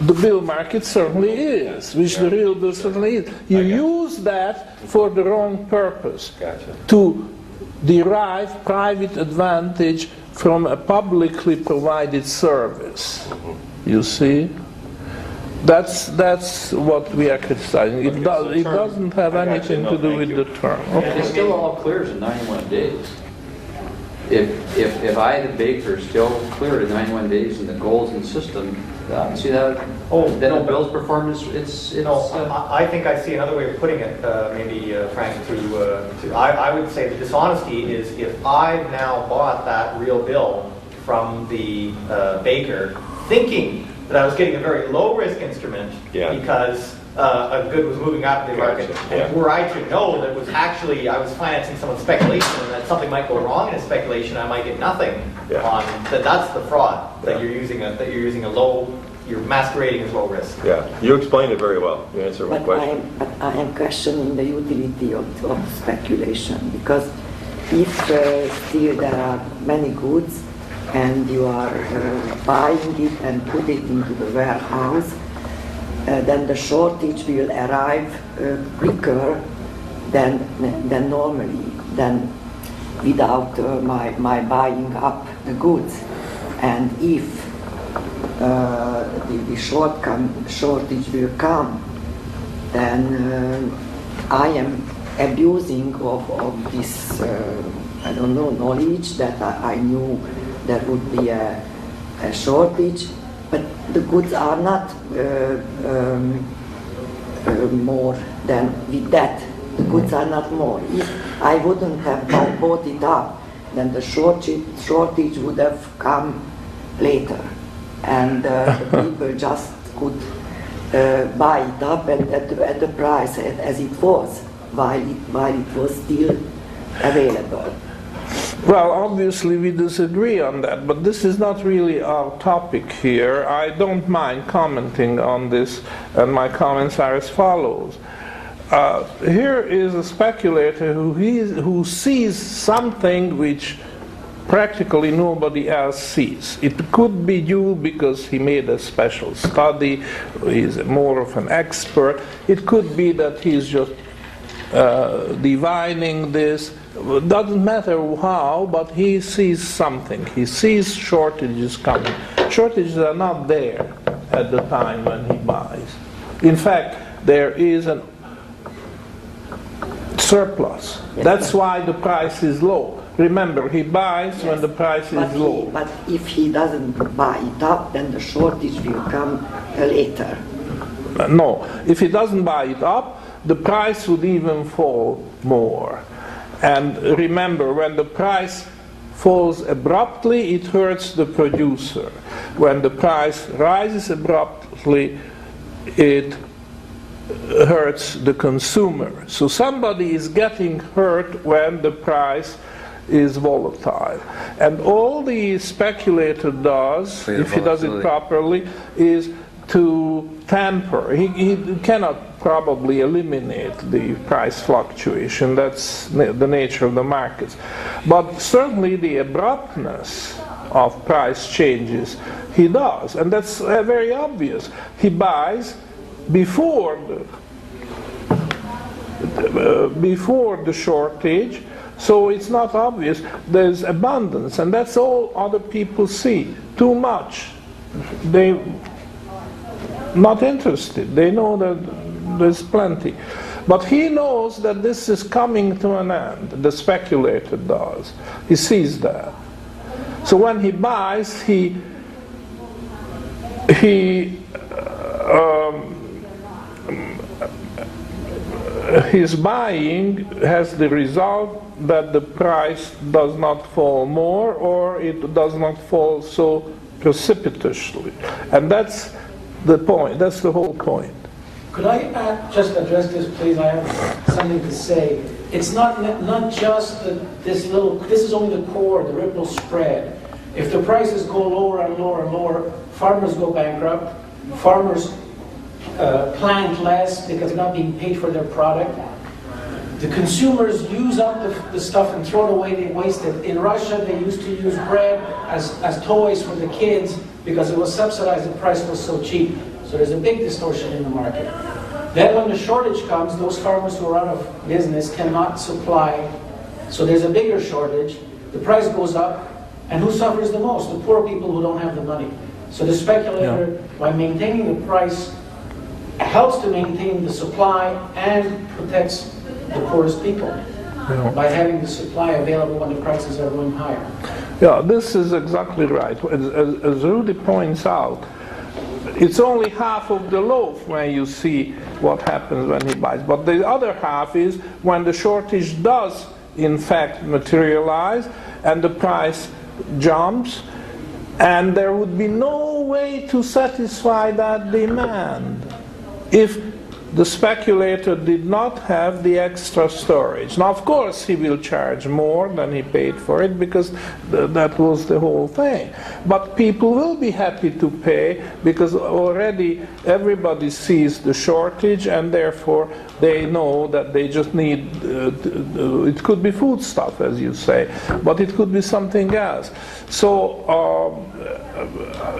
the bill market certainly is, which the real bill certainly is. You use that for the wrong purpose gotcha. to derive private advantage from a publicly provided service. Mm-hmm. You see? That's that's what we are criticizing. It, does, it doesn't have anything to do with the term. Okay. It still all clears in 91 days. If, if, if I, the baker, still cleared in 91 days and the goals and system, uh, see that? Oh, then no, bill's performance, it's, it's no. uh, I, I think I see another way of putting it. Uh, maybe uh, Frank to, uh, to I, I would say the dishonesty is if I've now bought that real bill from the uh, baker, thinking that I was getting a very low risk instrument Yeah. because uh, a good was moving up in the market. Gotcha, yeah. Were I to know that it was actually I was financing someone's speculation and that something might go wrong in a speculation, I might get nothing Yeah. on that. That's the fraud that Yeah. you're using a that you're using a low. You're masquerading as low risk. Yeah, you explained it very well. You answered my But I question. am, but I am questioning the utility of, of speculation because if uh, still there are many goods and you are uh, buying it and put it into the warehouse, uh, then the shortage will arrive uh, quicker than, than normally, than without uh, my, my buying up the goods. And if uh, the, the shortcome, shortage will come, then I am abusing of, of this, I don't know, knowledge that I, I knew there would be a, a shortage, but the goods are not uh, um, uh, more than with that. The goods are not more. If I wouldn't have bought it up, then the shortage, shortage would have come later, and uh, the people just could uh, buy it up and at the, at the price as it was, while it, while it was still available. Well, obviously we disagree on that, but this is not really our topic here. I don't mind commenting on this, and my comments are as follows. Uh, here is a speculator who, who sees something which practically nobody else sees. It could be you because he made a special study, he's more of an expert. It could be that he's just uh, divining this doesn't matter how, but he sees something. He sees shortages coming. Shortages are not there at the time when he buys. In fact, there is a surplus. That's why the price is low. Remember, he buys yes. when the price is he, low. But if he doesn't buy it up, then the shortage will come later. No, if he doesn't buy it up, the price would even fall more. And remember, when the price falls abruptly, it hurts the producer. When the price rises abruptly, it hurts the consumer. So somebody is getting hurt when the price is volatile. And all the speculator does, if he does it properly, is to tamper. He, he cannot probably eliminate the price fluctuation. That's the nature of the markets. But certainly the abruptness of price changes, he does. And that's uh, very obvious. He buys before the uh, before the shortage, so it's not obvious. There's abundance, and that's all other people see. Too much. They not interested. They know that there's plenty. But he knows that this is coming to an end. The speculator does. He sees that. So when he buys, he he um, his buying has the result that the price does not fall more or it does not fall so precipitously. And that's the point, that's the whole point. Could I uh, just address this, please? I have something to say. It's not not just the, this little. This is only the core, the ripple spread. If the prices go lower and lower and lower, farmers go bankrupt. Farmers uh, plant less because they're not being paid for their product. The consumers use up the, the, stuff and throw it away, they waste it. In Russia, they used to use bread as, as toys for the kids because it was subsidized, the price was so cheap. So there's a big distortion in the market. Then when the shortage comes, those farmers who are out of business cannot supply. So there's a bigger shortage. The price goes up. And who suffers the most? The poor people who don't have the money. So the speculator, yeah. by maintaining the price, helps to maintain the supply and protects the poorest people yeah. by having the supply available when the prices are going higher. Yeah, this is exactly right. As, as, as Rudy points out, it's only half of the loaf when you see what happens when he buys. But the other half is when the shortage does, in fact, materialize and the price jumps, and there would be no way to satisfy that demand if the speculator did not have the extra storage. Now, of course, he will charge more than he paid for it because th- that was the whole thing. But people will be happy to pay because already everybody sees the shortage and therefore they know that they just need uh, it could be food stuff, as you say, but it could be something else. So, uh,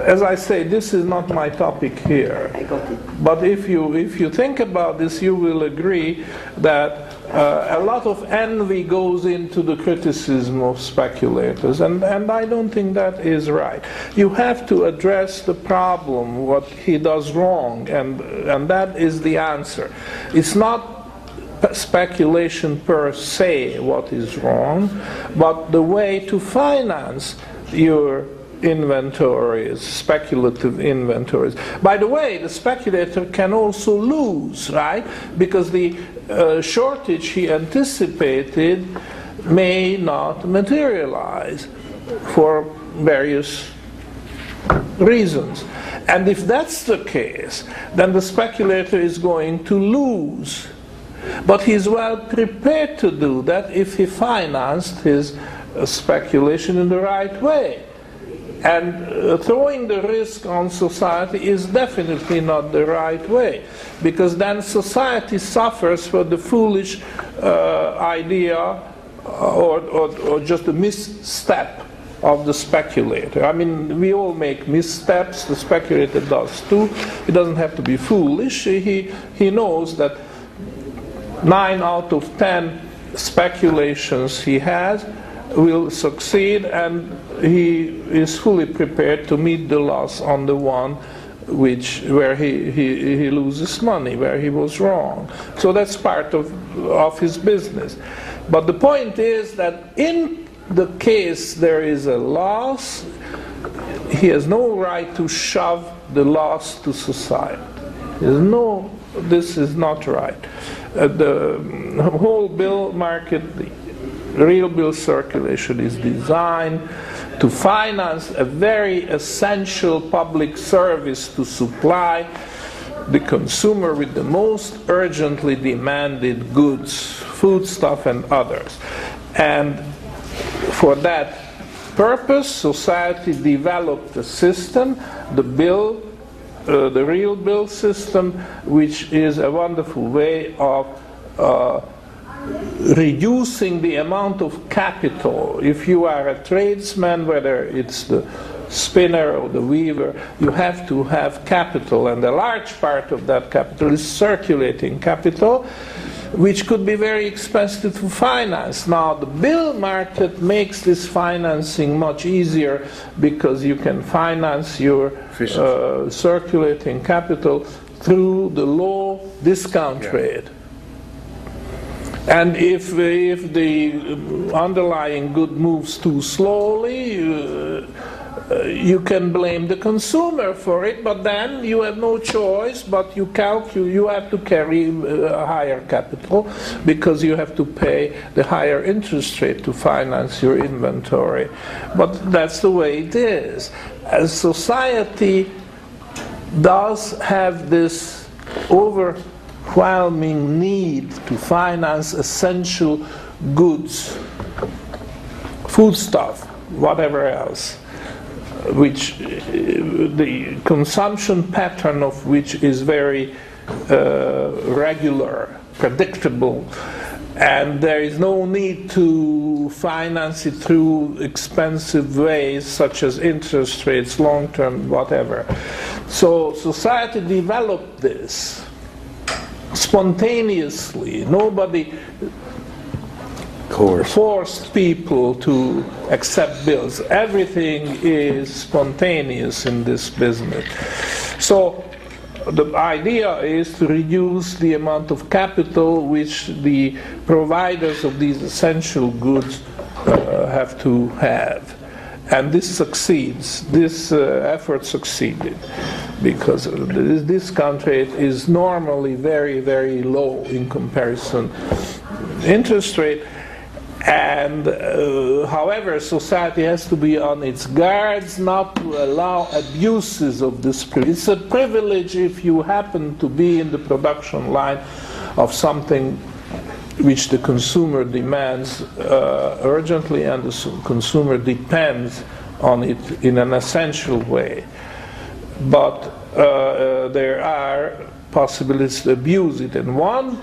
as I say, this is not my topic here. I got it. But if you if you think about this, you will agree that uh, a lot of envy goes into the criticism of speculators, and, and I don't think that is right. You have to address the problem, what he does wrong, and, and that is the answer. It's not speculation per se what is wrong, but the way to finance your inventories, speculative inventories. By the way, the speculator can also lose, right? Because the uh, shortage he anticipated may not materialize for various reasons. And if that's the case, then the speculator is going to lose. But he's well prepared to do that if he financed his uh, speculation in the right way. And uh, throwing the risk on society is definitely not the right way, because then society suffers for the foolish uh, idea uh, or, or, or just a misstep of the speculator. I mean, we all make missteps, the speculator does too. He doesn't have to be foolish, he, he knows that nine out of ten speculations he has will succeed and he is fully prepared to meet the loss on the one which where he, he, he loses money, where he was wrong. So that's part of, of his business. But the point is that in the case there is a loss, he has no right to shove the loss to society. There's no, this is not right. Uh, the whole bill market, real bill circulation is designed to finance a very essential public service to supply the consumer with the most urgently demanded goods, foodstuff and others. And for that purpose, society developed a system, the bill, uh, the real bill system, which is a wonderful way of uh, reducing the amount of capital. If you are a tradesman, whether it's the spinner or the weaver, you have to have capital, and a large part of that capital is circulating capital. which could be very expensive to finance. Now, the bill market makes this financing much easier because you can finance your uh, circulating capital through the low discount Yeah. rate. And if, if the underlying good moves too slowly, uh, uh, you can blame the consumer for it, but then you have no choice but you calculate, you have to carry uh, a higher capital because you have to pay the higher interest rate to finance your inventory. But that's the way it is. As society does have this overwhelming need to finance essential goods, foodstuff, whatever else, which uh, the consumption pattern of which is very uh, regular, predictable, and there is no need to finance it through expensive ways such as interest rates, long term, whatever. So society developed this spontaneously. Nobody Course. forced people to accept bills. Everything is spontaneous in this business. So the idea is to reduce the amount of capital which the providers of these essential goods uh, have to have. And this succeeds. This uh, effort succeeded because this discount rate is normally very, very low in comparison interest rate. And uh, however, society has to be on its guards not to allow abuses of this privilege. It's a privilege if you happen to be in the production line of something which the consumer demands uh, urgently and the consumer depends on it in an essential way. But uh, uh, there are possibilities to abuse it. And one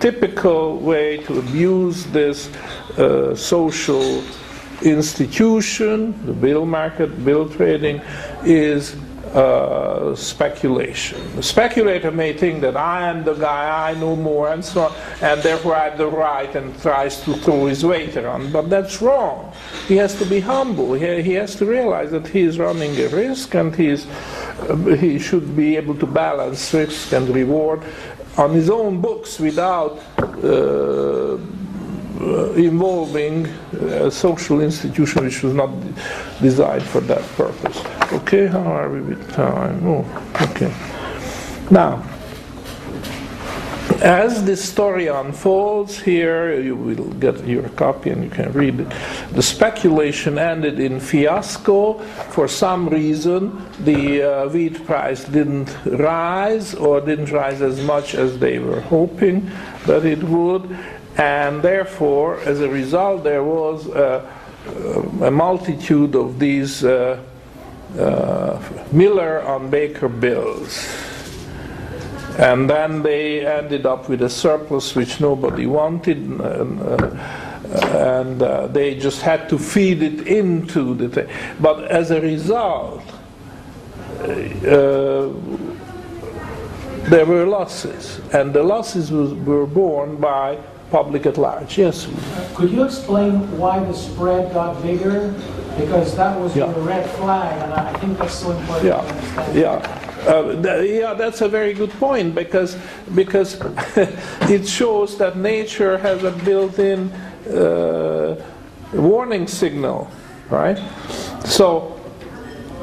typical way to abuse this uh, social institution, the bill market, bill trading, is uh, speculation. The speculator may think that I am the guy, I know more, and so on, and therefore I have the right, and tries to throw his weight around. But that's wrong. He has to be humble. He, he has to realize that he is running a risk, and he is uh, he should be able to balance risk and reward on his own books without uh, involving a social institution which was not designed for that purpose. Okay, how are we with time? Oh, okay. Now, as this story unfolds here, you will get your copy and you can read it. The speculation ended in fiasco. For some reason, the uh, wheat price didn't rise or didn't rise as much as they were hoping that it would. And therefore, as a result, there was uh, a multitude of these uh, uh, Miller on Baker bills. And then they ended up with a surplus which nobody wanted, and, uh, and uh, they just had to feed it into the thing. But as a result, uh, there were losses, and the losses was, were borne by public at large. Yes. Could you explain why the spread got bigger? Because that was Yeah. your red flag, and I think that's so important Yeah, to understand. yeah. Uh, th- yeah, that's a very good point because because it shows that nature has a built-in uh, warning signal, right? So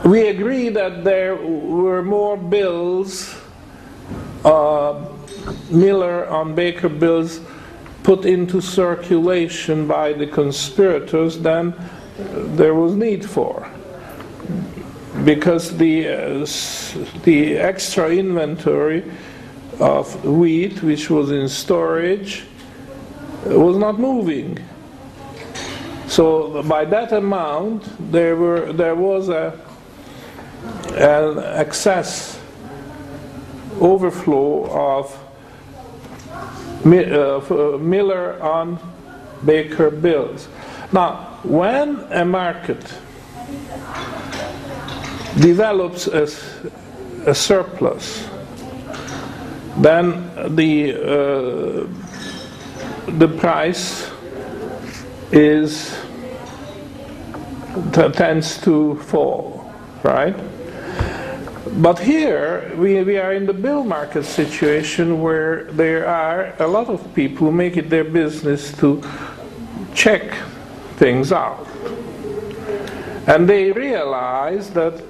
we agree that there were more bills, uh, Miller on Baker bills, put into circulation by the conspirators than uh, there was need for. Because the uh, the extra inventory of wheat which was in storage uh, was not moving. So by that amount there were there was a an excess overflow of Miller on Baker bills now when a market develops a surplus, then the uh, the price is tends to fall, right? But here we, we are in the bill market situation where there are a lot of people who make it their business to check things out. And they realize that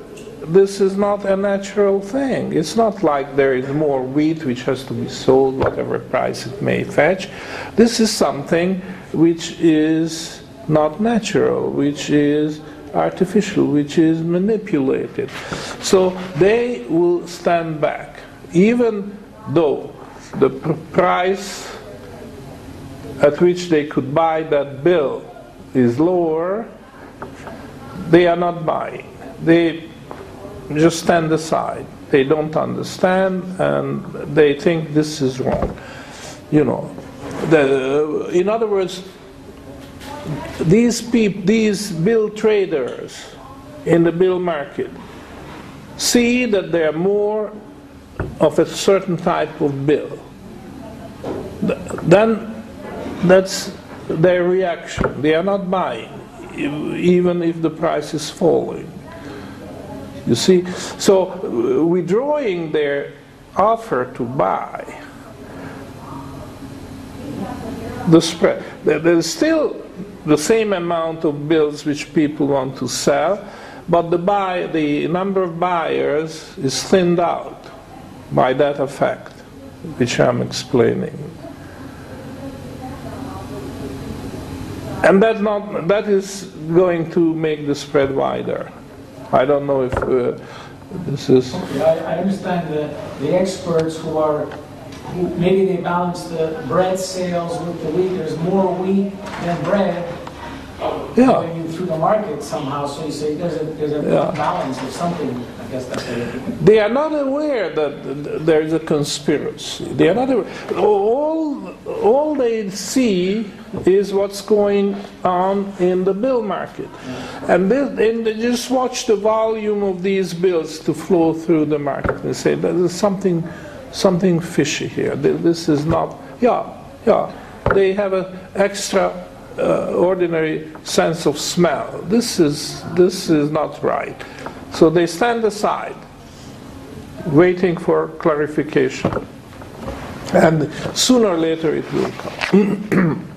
this is not a natural thing. It's not like there is more wheat which has to be sold, whatever price it may fetch. This is something which is not natural, which is artificial, which is manipulated. So they will stand back, even though the pr- price at which they could buy that bill is lower, they are not buying. They just stand aside. They don't understand and they think this is wrong. You know, the, in other words, these peop, these bill traders in the bill market see that there are more of a certain type of bill. Then that's their reaction. They are not buying, even if the price is falling. You see, so uh, withdrawing their offer to buy, the spread. There's still the same amount of bills which people want to sell, but the buy, the number of buyers is thinned out by that effect, which I'm explaining. And that not that is going to make the spread wider. I don't know if uh, this is. Okay, I, I understand the, the experts who are, maybe they balance the bread sales with the wheat, there's more wheat than bread. Yeah. Through the market somehow, so you say there's a, there's a Yeah. balance or something, I guess that's what They are not aware that there is a conspiracy. They are not aware. All, all they see is what's going on in the bill market. And, this, and they just watch the volume of these bills to flow through the market and say, there's something, something fishy here. This is not, yeah, yeah. They have an extra uh, ordinary sense of smell. This is, this is not right. So they stand aside waiting for clarification. And sooner or later it will come.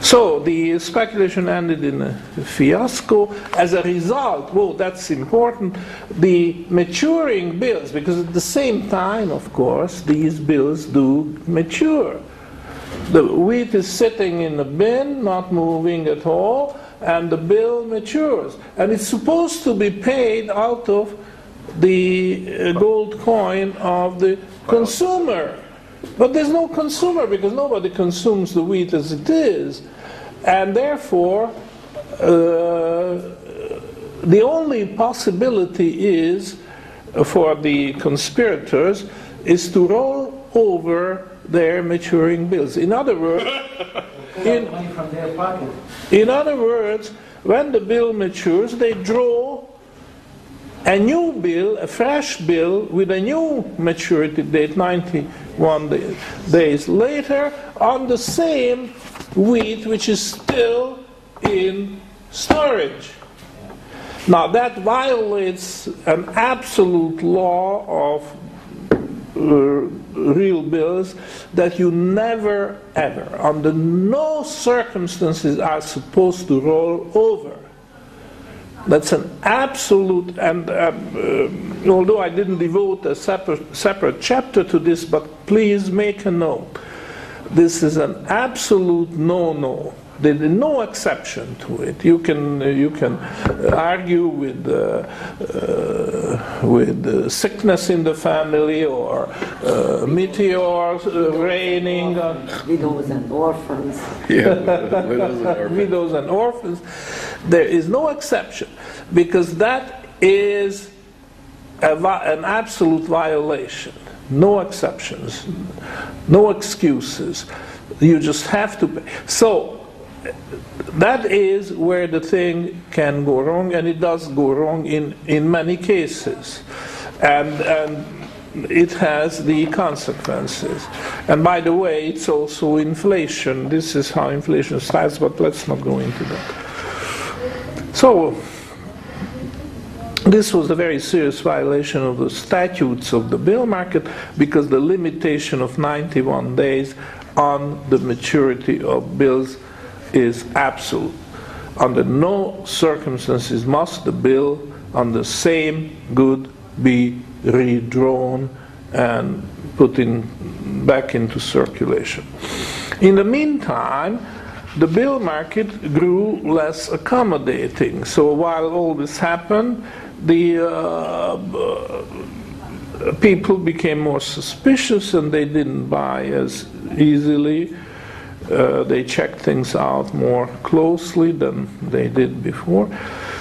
so the speculation ended in a fiasco. As a result, whoa, that's important, the maturing bills, because at the same time, of course, these bills do mature. The wheat is sitting in the bin, not moving at all, and the bill matures. And it's supposed to be paid out of the uh, gold coin of the consumer. But there's no consumer because nobody consumes the wheat as it is. And therefore, uh, the only possibility is uh, for the conspirators is to roll over their maturing bills. In other words, in, Money from their pocket. in other words, when the bill matures, they draw a new bill, a fresh bill with a new maturity date, 91 day- days later, on the same wheat which is still in storage. Now that violates an absolute law of real bills that you never ever, under no circumstances, are supposed to roll over. That's an absolute, and um, uh, although I didn't devote a separate, separate chapter to this, but please make a note. This is an absolute no-no. There is no exception to it. You can you can uh, argue with uh, uh, with uh, sickness in the family or uh, meteors uh, raining. Widows and orphans. Yeah, widows and orphans. widows and orphans. There is no exception because that is a vi- an absolute violation. No exceptions, no excuses. You just have to pay. So that is where the thing can go wrong, and it does go wrong in, in many cases. And, and it has the consequences. And by the way, it's also inflation. This is how inflation starts, but let's not go into that. So, this was a very serious violation of the statutes of the bill market because the limitation of 91 days on the maturity of bills is absolute. Under no circumstances must the bill on the same good be redrawn and put in back into circulation. In the meantime, the bill market grew less accommodating. So while all this happened, the uh, people became more suspicious and they didn't buy as easily. Uh, they checked things out more closely than they did before.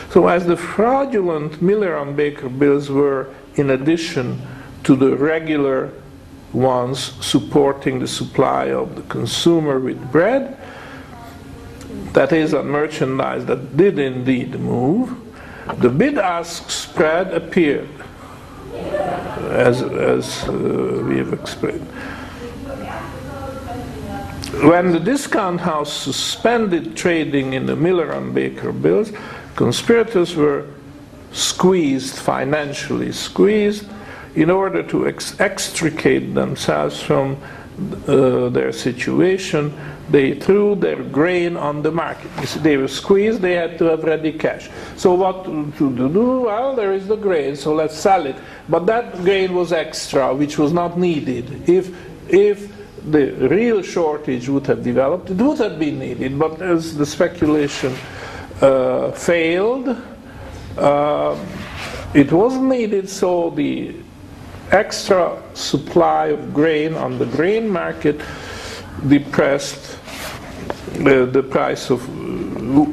So, as the fraudulent Miller and Baker bills were, in addition to the regular ones supporting the supply of the consumer with bread, that is, on merchandise that did indeed move, the bid ask spread appeared, as, as uh, we have explained. When the discount house suspended trading in the Miller and Baker bills, conspirators were squeezed, financially squeezed, in order to ex- extricate themselves from uh, their situation, they threw their grain on the market. They were squeezed, they had to have ready cash. So, what to do? Well, there is the grain, so let's sell it. But that grain was extra, which was not needed. If, if the real shortage would have developed, it would have been needed. But as the speculation uh, failed, uh, it wasn't needed, so the extra supply of grain on the grain market depressed the, the price of,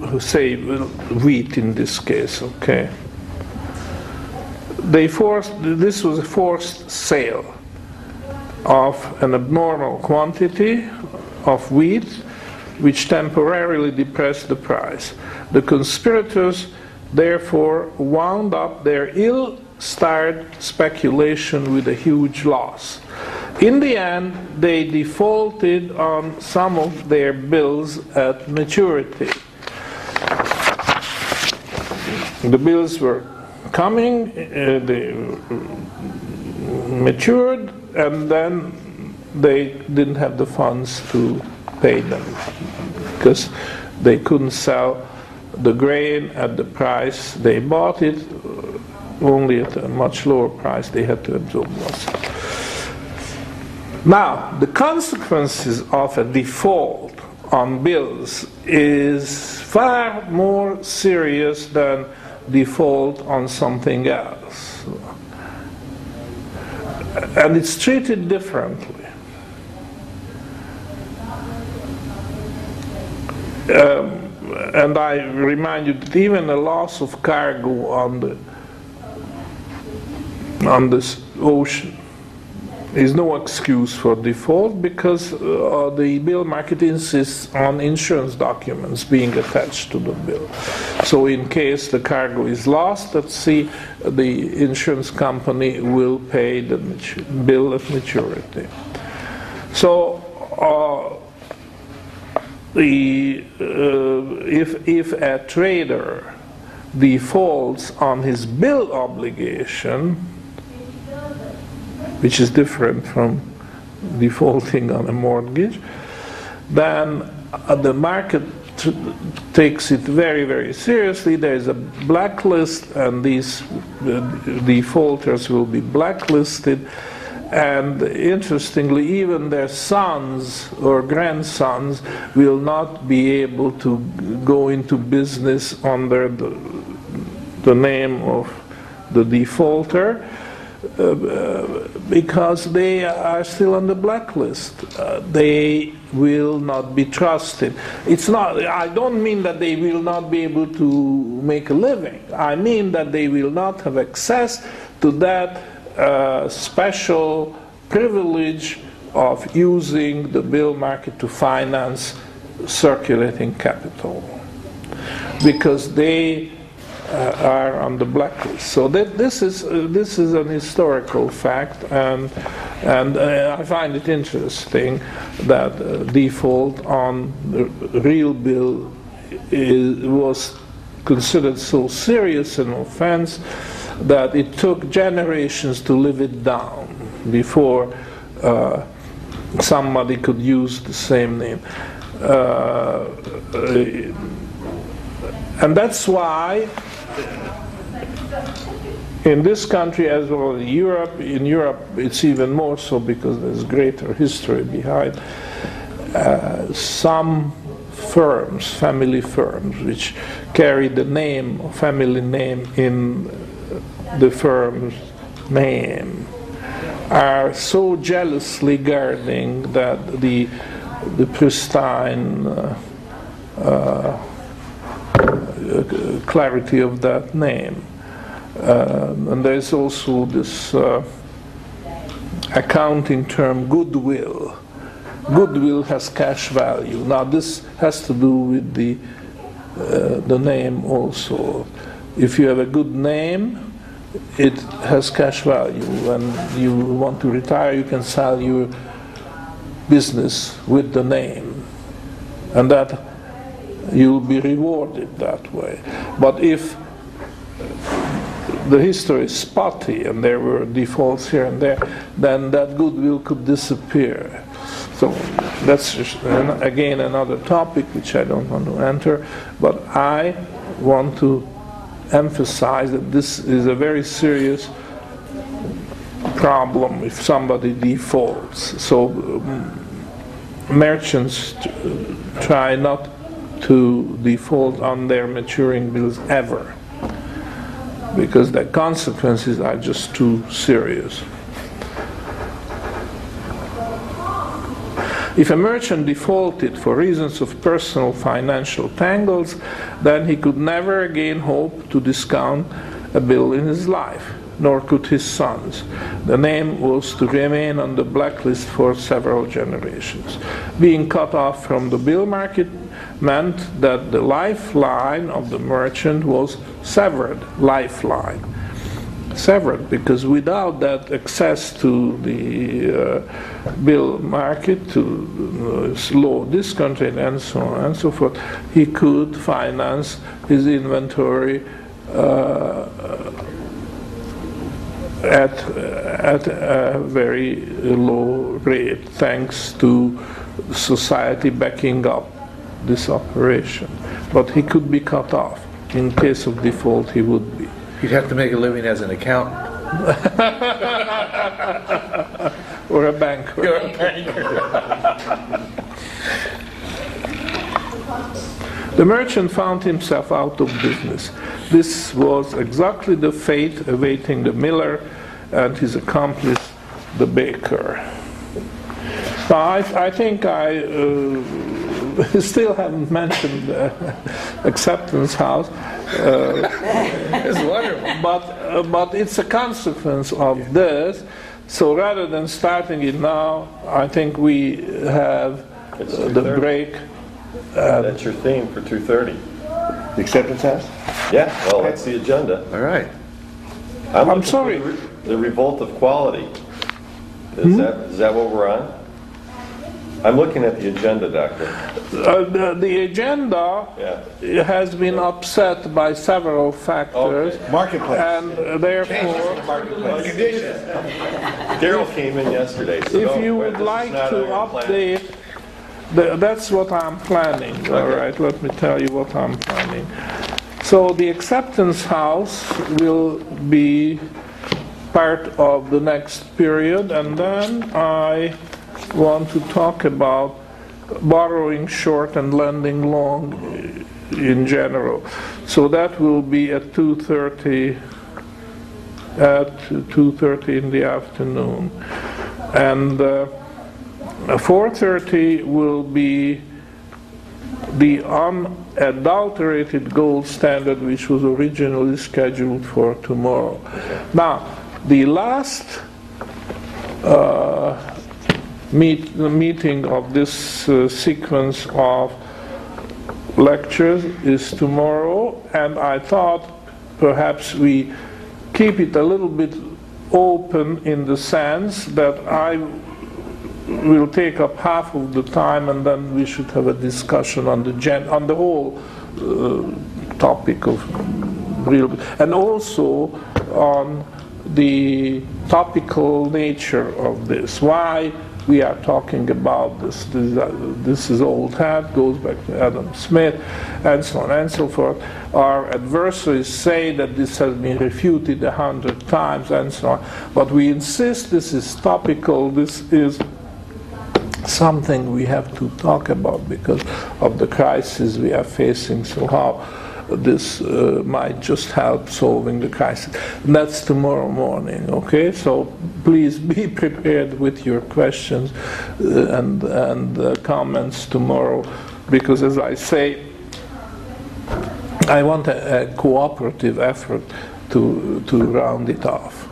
uh, say, wheat in this case, okay? They forced, this was a forced sale of an abnormal quantity of wheat, which temporarily depressed the price. The conspirators therefore wound up their ill starred speculation with a huge loss. In the end, they defaulted on some of their bills at maturity. The bills were coming, uh, they matured, and then they didn't have the funds to pay them because they couldn't sell the grain at the price they bought it only at a much lower price, they had to absorb loss. Now, the consequences of a default on bills is far more serious than default on something else. And it's treated differently. Um, and I remind you that even a loss of cargo on the on this ocean is no excuse for default because uh, the bill market insists on insurance documents being attached to the bill. So, in case the cargo is lost at sea, the insurance company will pay the bill at maturity. So, uh, the, uh, if, if a trader defaults on his bill obligation, which is different from defaulting on a mortgage, then uh, the market takes it very, very seriously. There is a blacklist, and these defaulters will be blacklisted. And interestingly, even their sons or grandsons will not be able to go into business under the, the name of the defaulter because they are still on the blacklist. Uh, they will not be trusted. It's not. I don't mean that they will not be able to make a living. I mean that they will not have access to that uh, special privilege of using the bill market to finance circulating capital, because they uh, are on the blacklist. So this is uh, this is an historical fact, and and uh, I find it interesting that uh, default on the real bill is, was considered so serious an offense that it took generations to live it down before uh, somebody could use the same name. Uh, and that's why in this country as well as Europe, in Europe it's even more so because there's greater history behind, uh, some firms, family firms, which carry the name, family name in the firm's name, are so jealously guarding that the, the pristine uh, uh, clarity of that name. Uh, and there's also this uh, accounting term goodwill. Goodwill has cash value. Now, this has to do with the, uh, the name also. If you have a good name, it has cash value. When you want to retire, you can sell your business with the name. And that you'll be rewarded that way. But if the history is spotty and there were defaults here and there, then that goodwill could disappear. So that's just, again another topic which I don't want to enter, but I want to emphasize that this is a very serious problem if somebody defaults. So um, merchants try not to default on their maturing bills ever because the consequences are just too serious. If a merchant defaulted for reasons of personal financial tangles, then he could never again hope to discount a bill in his life, nor could his sons. The name was to remain on the blacklist for several generations. Being cut off from the bill market meant that the lifeline of the merchant was severed lifeline. Severed because without that access to the uh, bill market to uh, low discount rate and so on and so forth he could finance his inventory uh, at at a very low rate thanks to society backing up this operation. But he could be cut off. In case of default, he would be. You'd have to make a living as an accountant. or a banker. You're a banker. The merchant found himself out of business. This was exactly the fate awaiting the miller and his accomplice, the baker. I, I think I uh, still haven't mentioned uh, Acceptance House. Uh, it's wonderful. But, uh, but it's a consequence of this. So rather than starting it now, I think we have uh, the break. That's your theme for 2:30. The acceptance house? Yeah, well, that's the agenda. All right. I'm looking for sorry. the re- The revolt of quality. Is that, is that what we're on? I'm looking at the agenda, Doctor. Uh, the, the agenda Yeah. has been upset by several factors. Okay. Marketplace. And uh, therefore, Carol came in yesterday, so if you would like to on plan. update, the- that's what I'm planning, all Okay. right? Let me tell you what I'm planning. So the acceptance house will be part of the next period, and then I want to talk about borrowing short and lending long in general. So that will be at 2:30 at 2:30 in the afternoon. And uh, 4:30 will be the unadulterated gold standard which was originally scheduled for tomorrow. Now, the last uh, meet, the meeting of this uh, sequence of lectures is tomorrow, and I thought perhaps we keep it a little bit open in the sense that I will take up half of the time and then we should have a discussion on the gen, on the whole uh, topic of real, and also on the topical nature of this. Why we are talking about this. This is, uh, this is old hat, goes back to Adam Smith, and so on and so forth. Our adversaries say that this has been refuted a hundred times and so on. But we insist this is topical, this is something we have to talk about because of the crisis we are facing. So how this uh, might just help solving the crisis. And that's tomorrow morning, okay? So please be prepared with your questions uh, and, and uh, comments tomorrow because, as I say, I want a, a cooperative effort to, to round it off.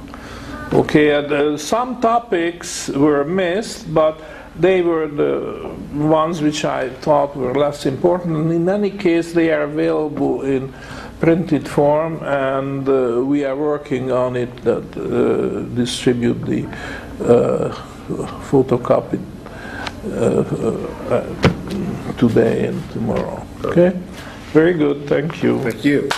Okay, and, uh, some topics were missed, but they were the ones which I thought were less important. And in any case, they are available in printed form, and uh, we are working on it that uh, distribute the uh, uh, uh, today and tomorrow. Okay, very good. Thank you. Thank you.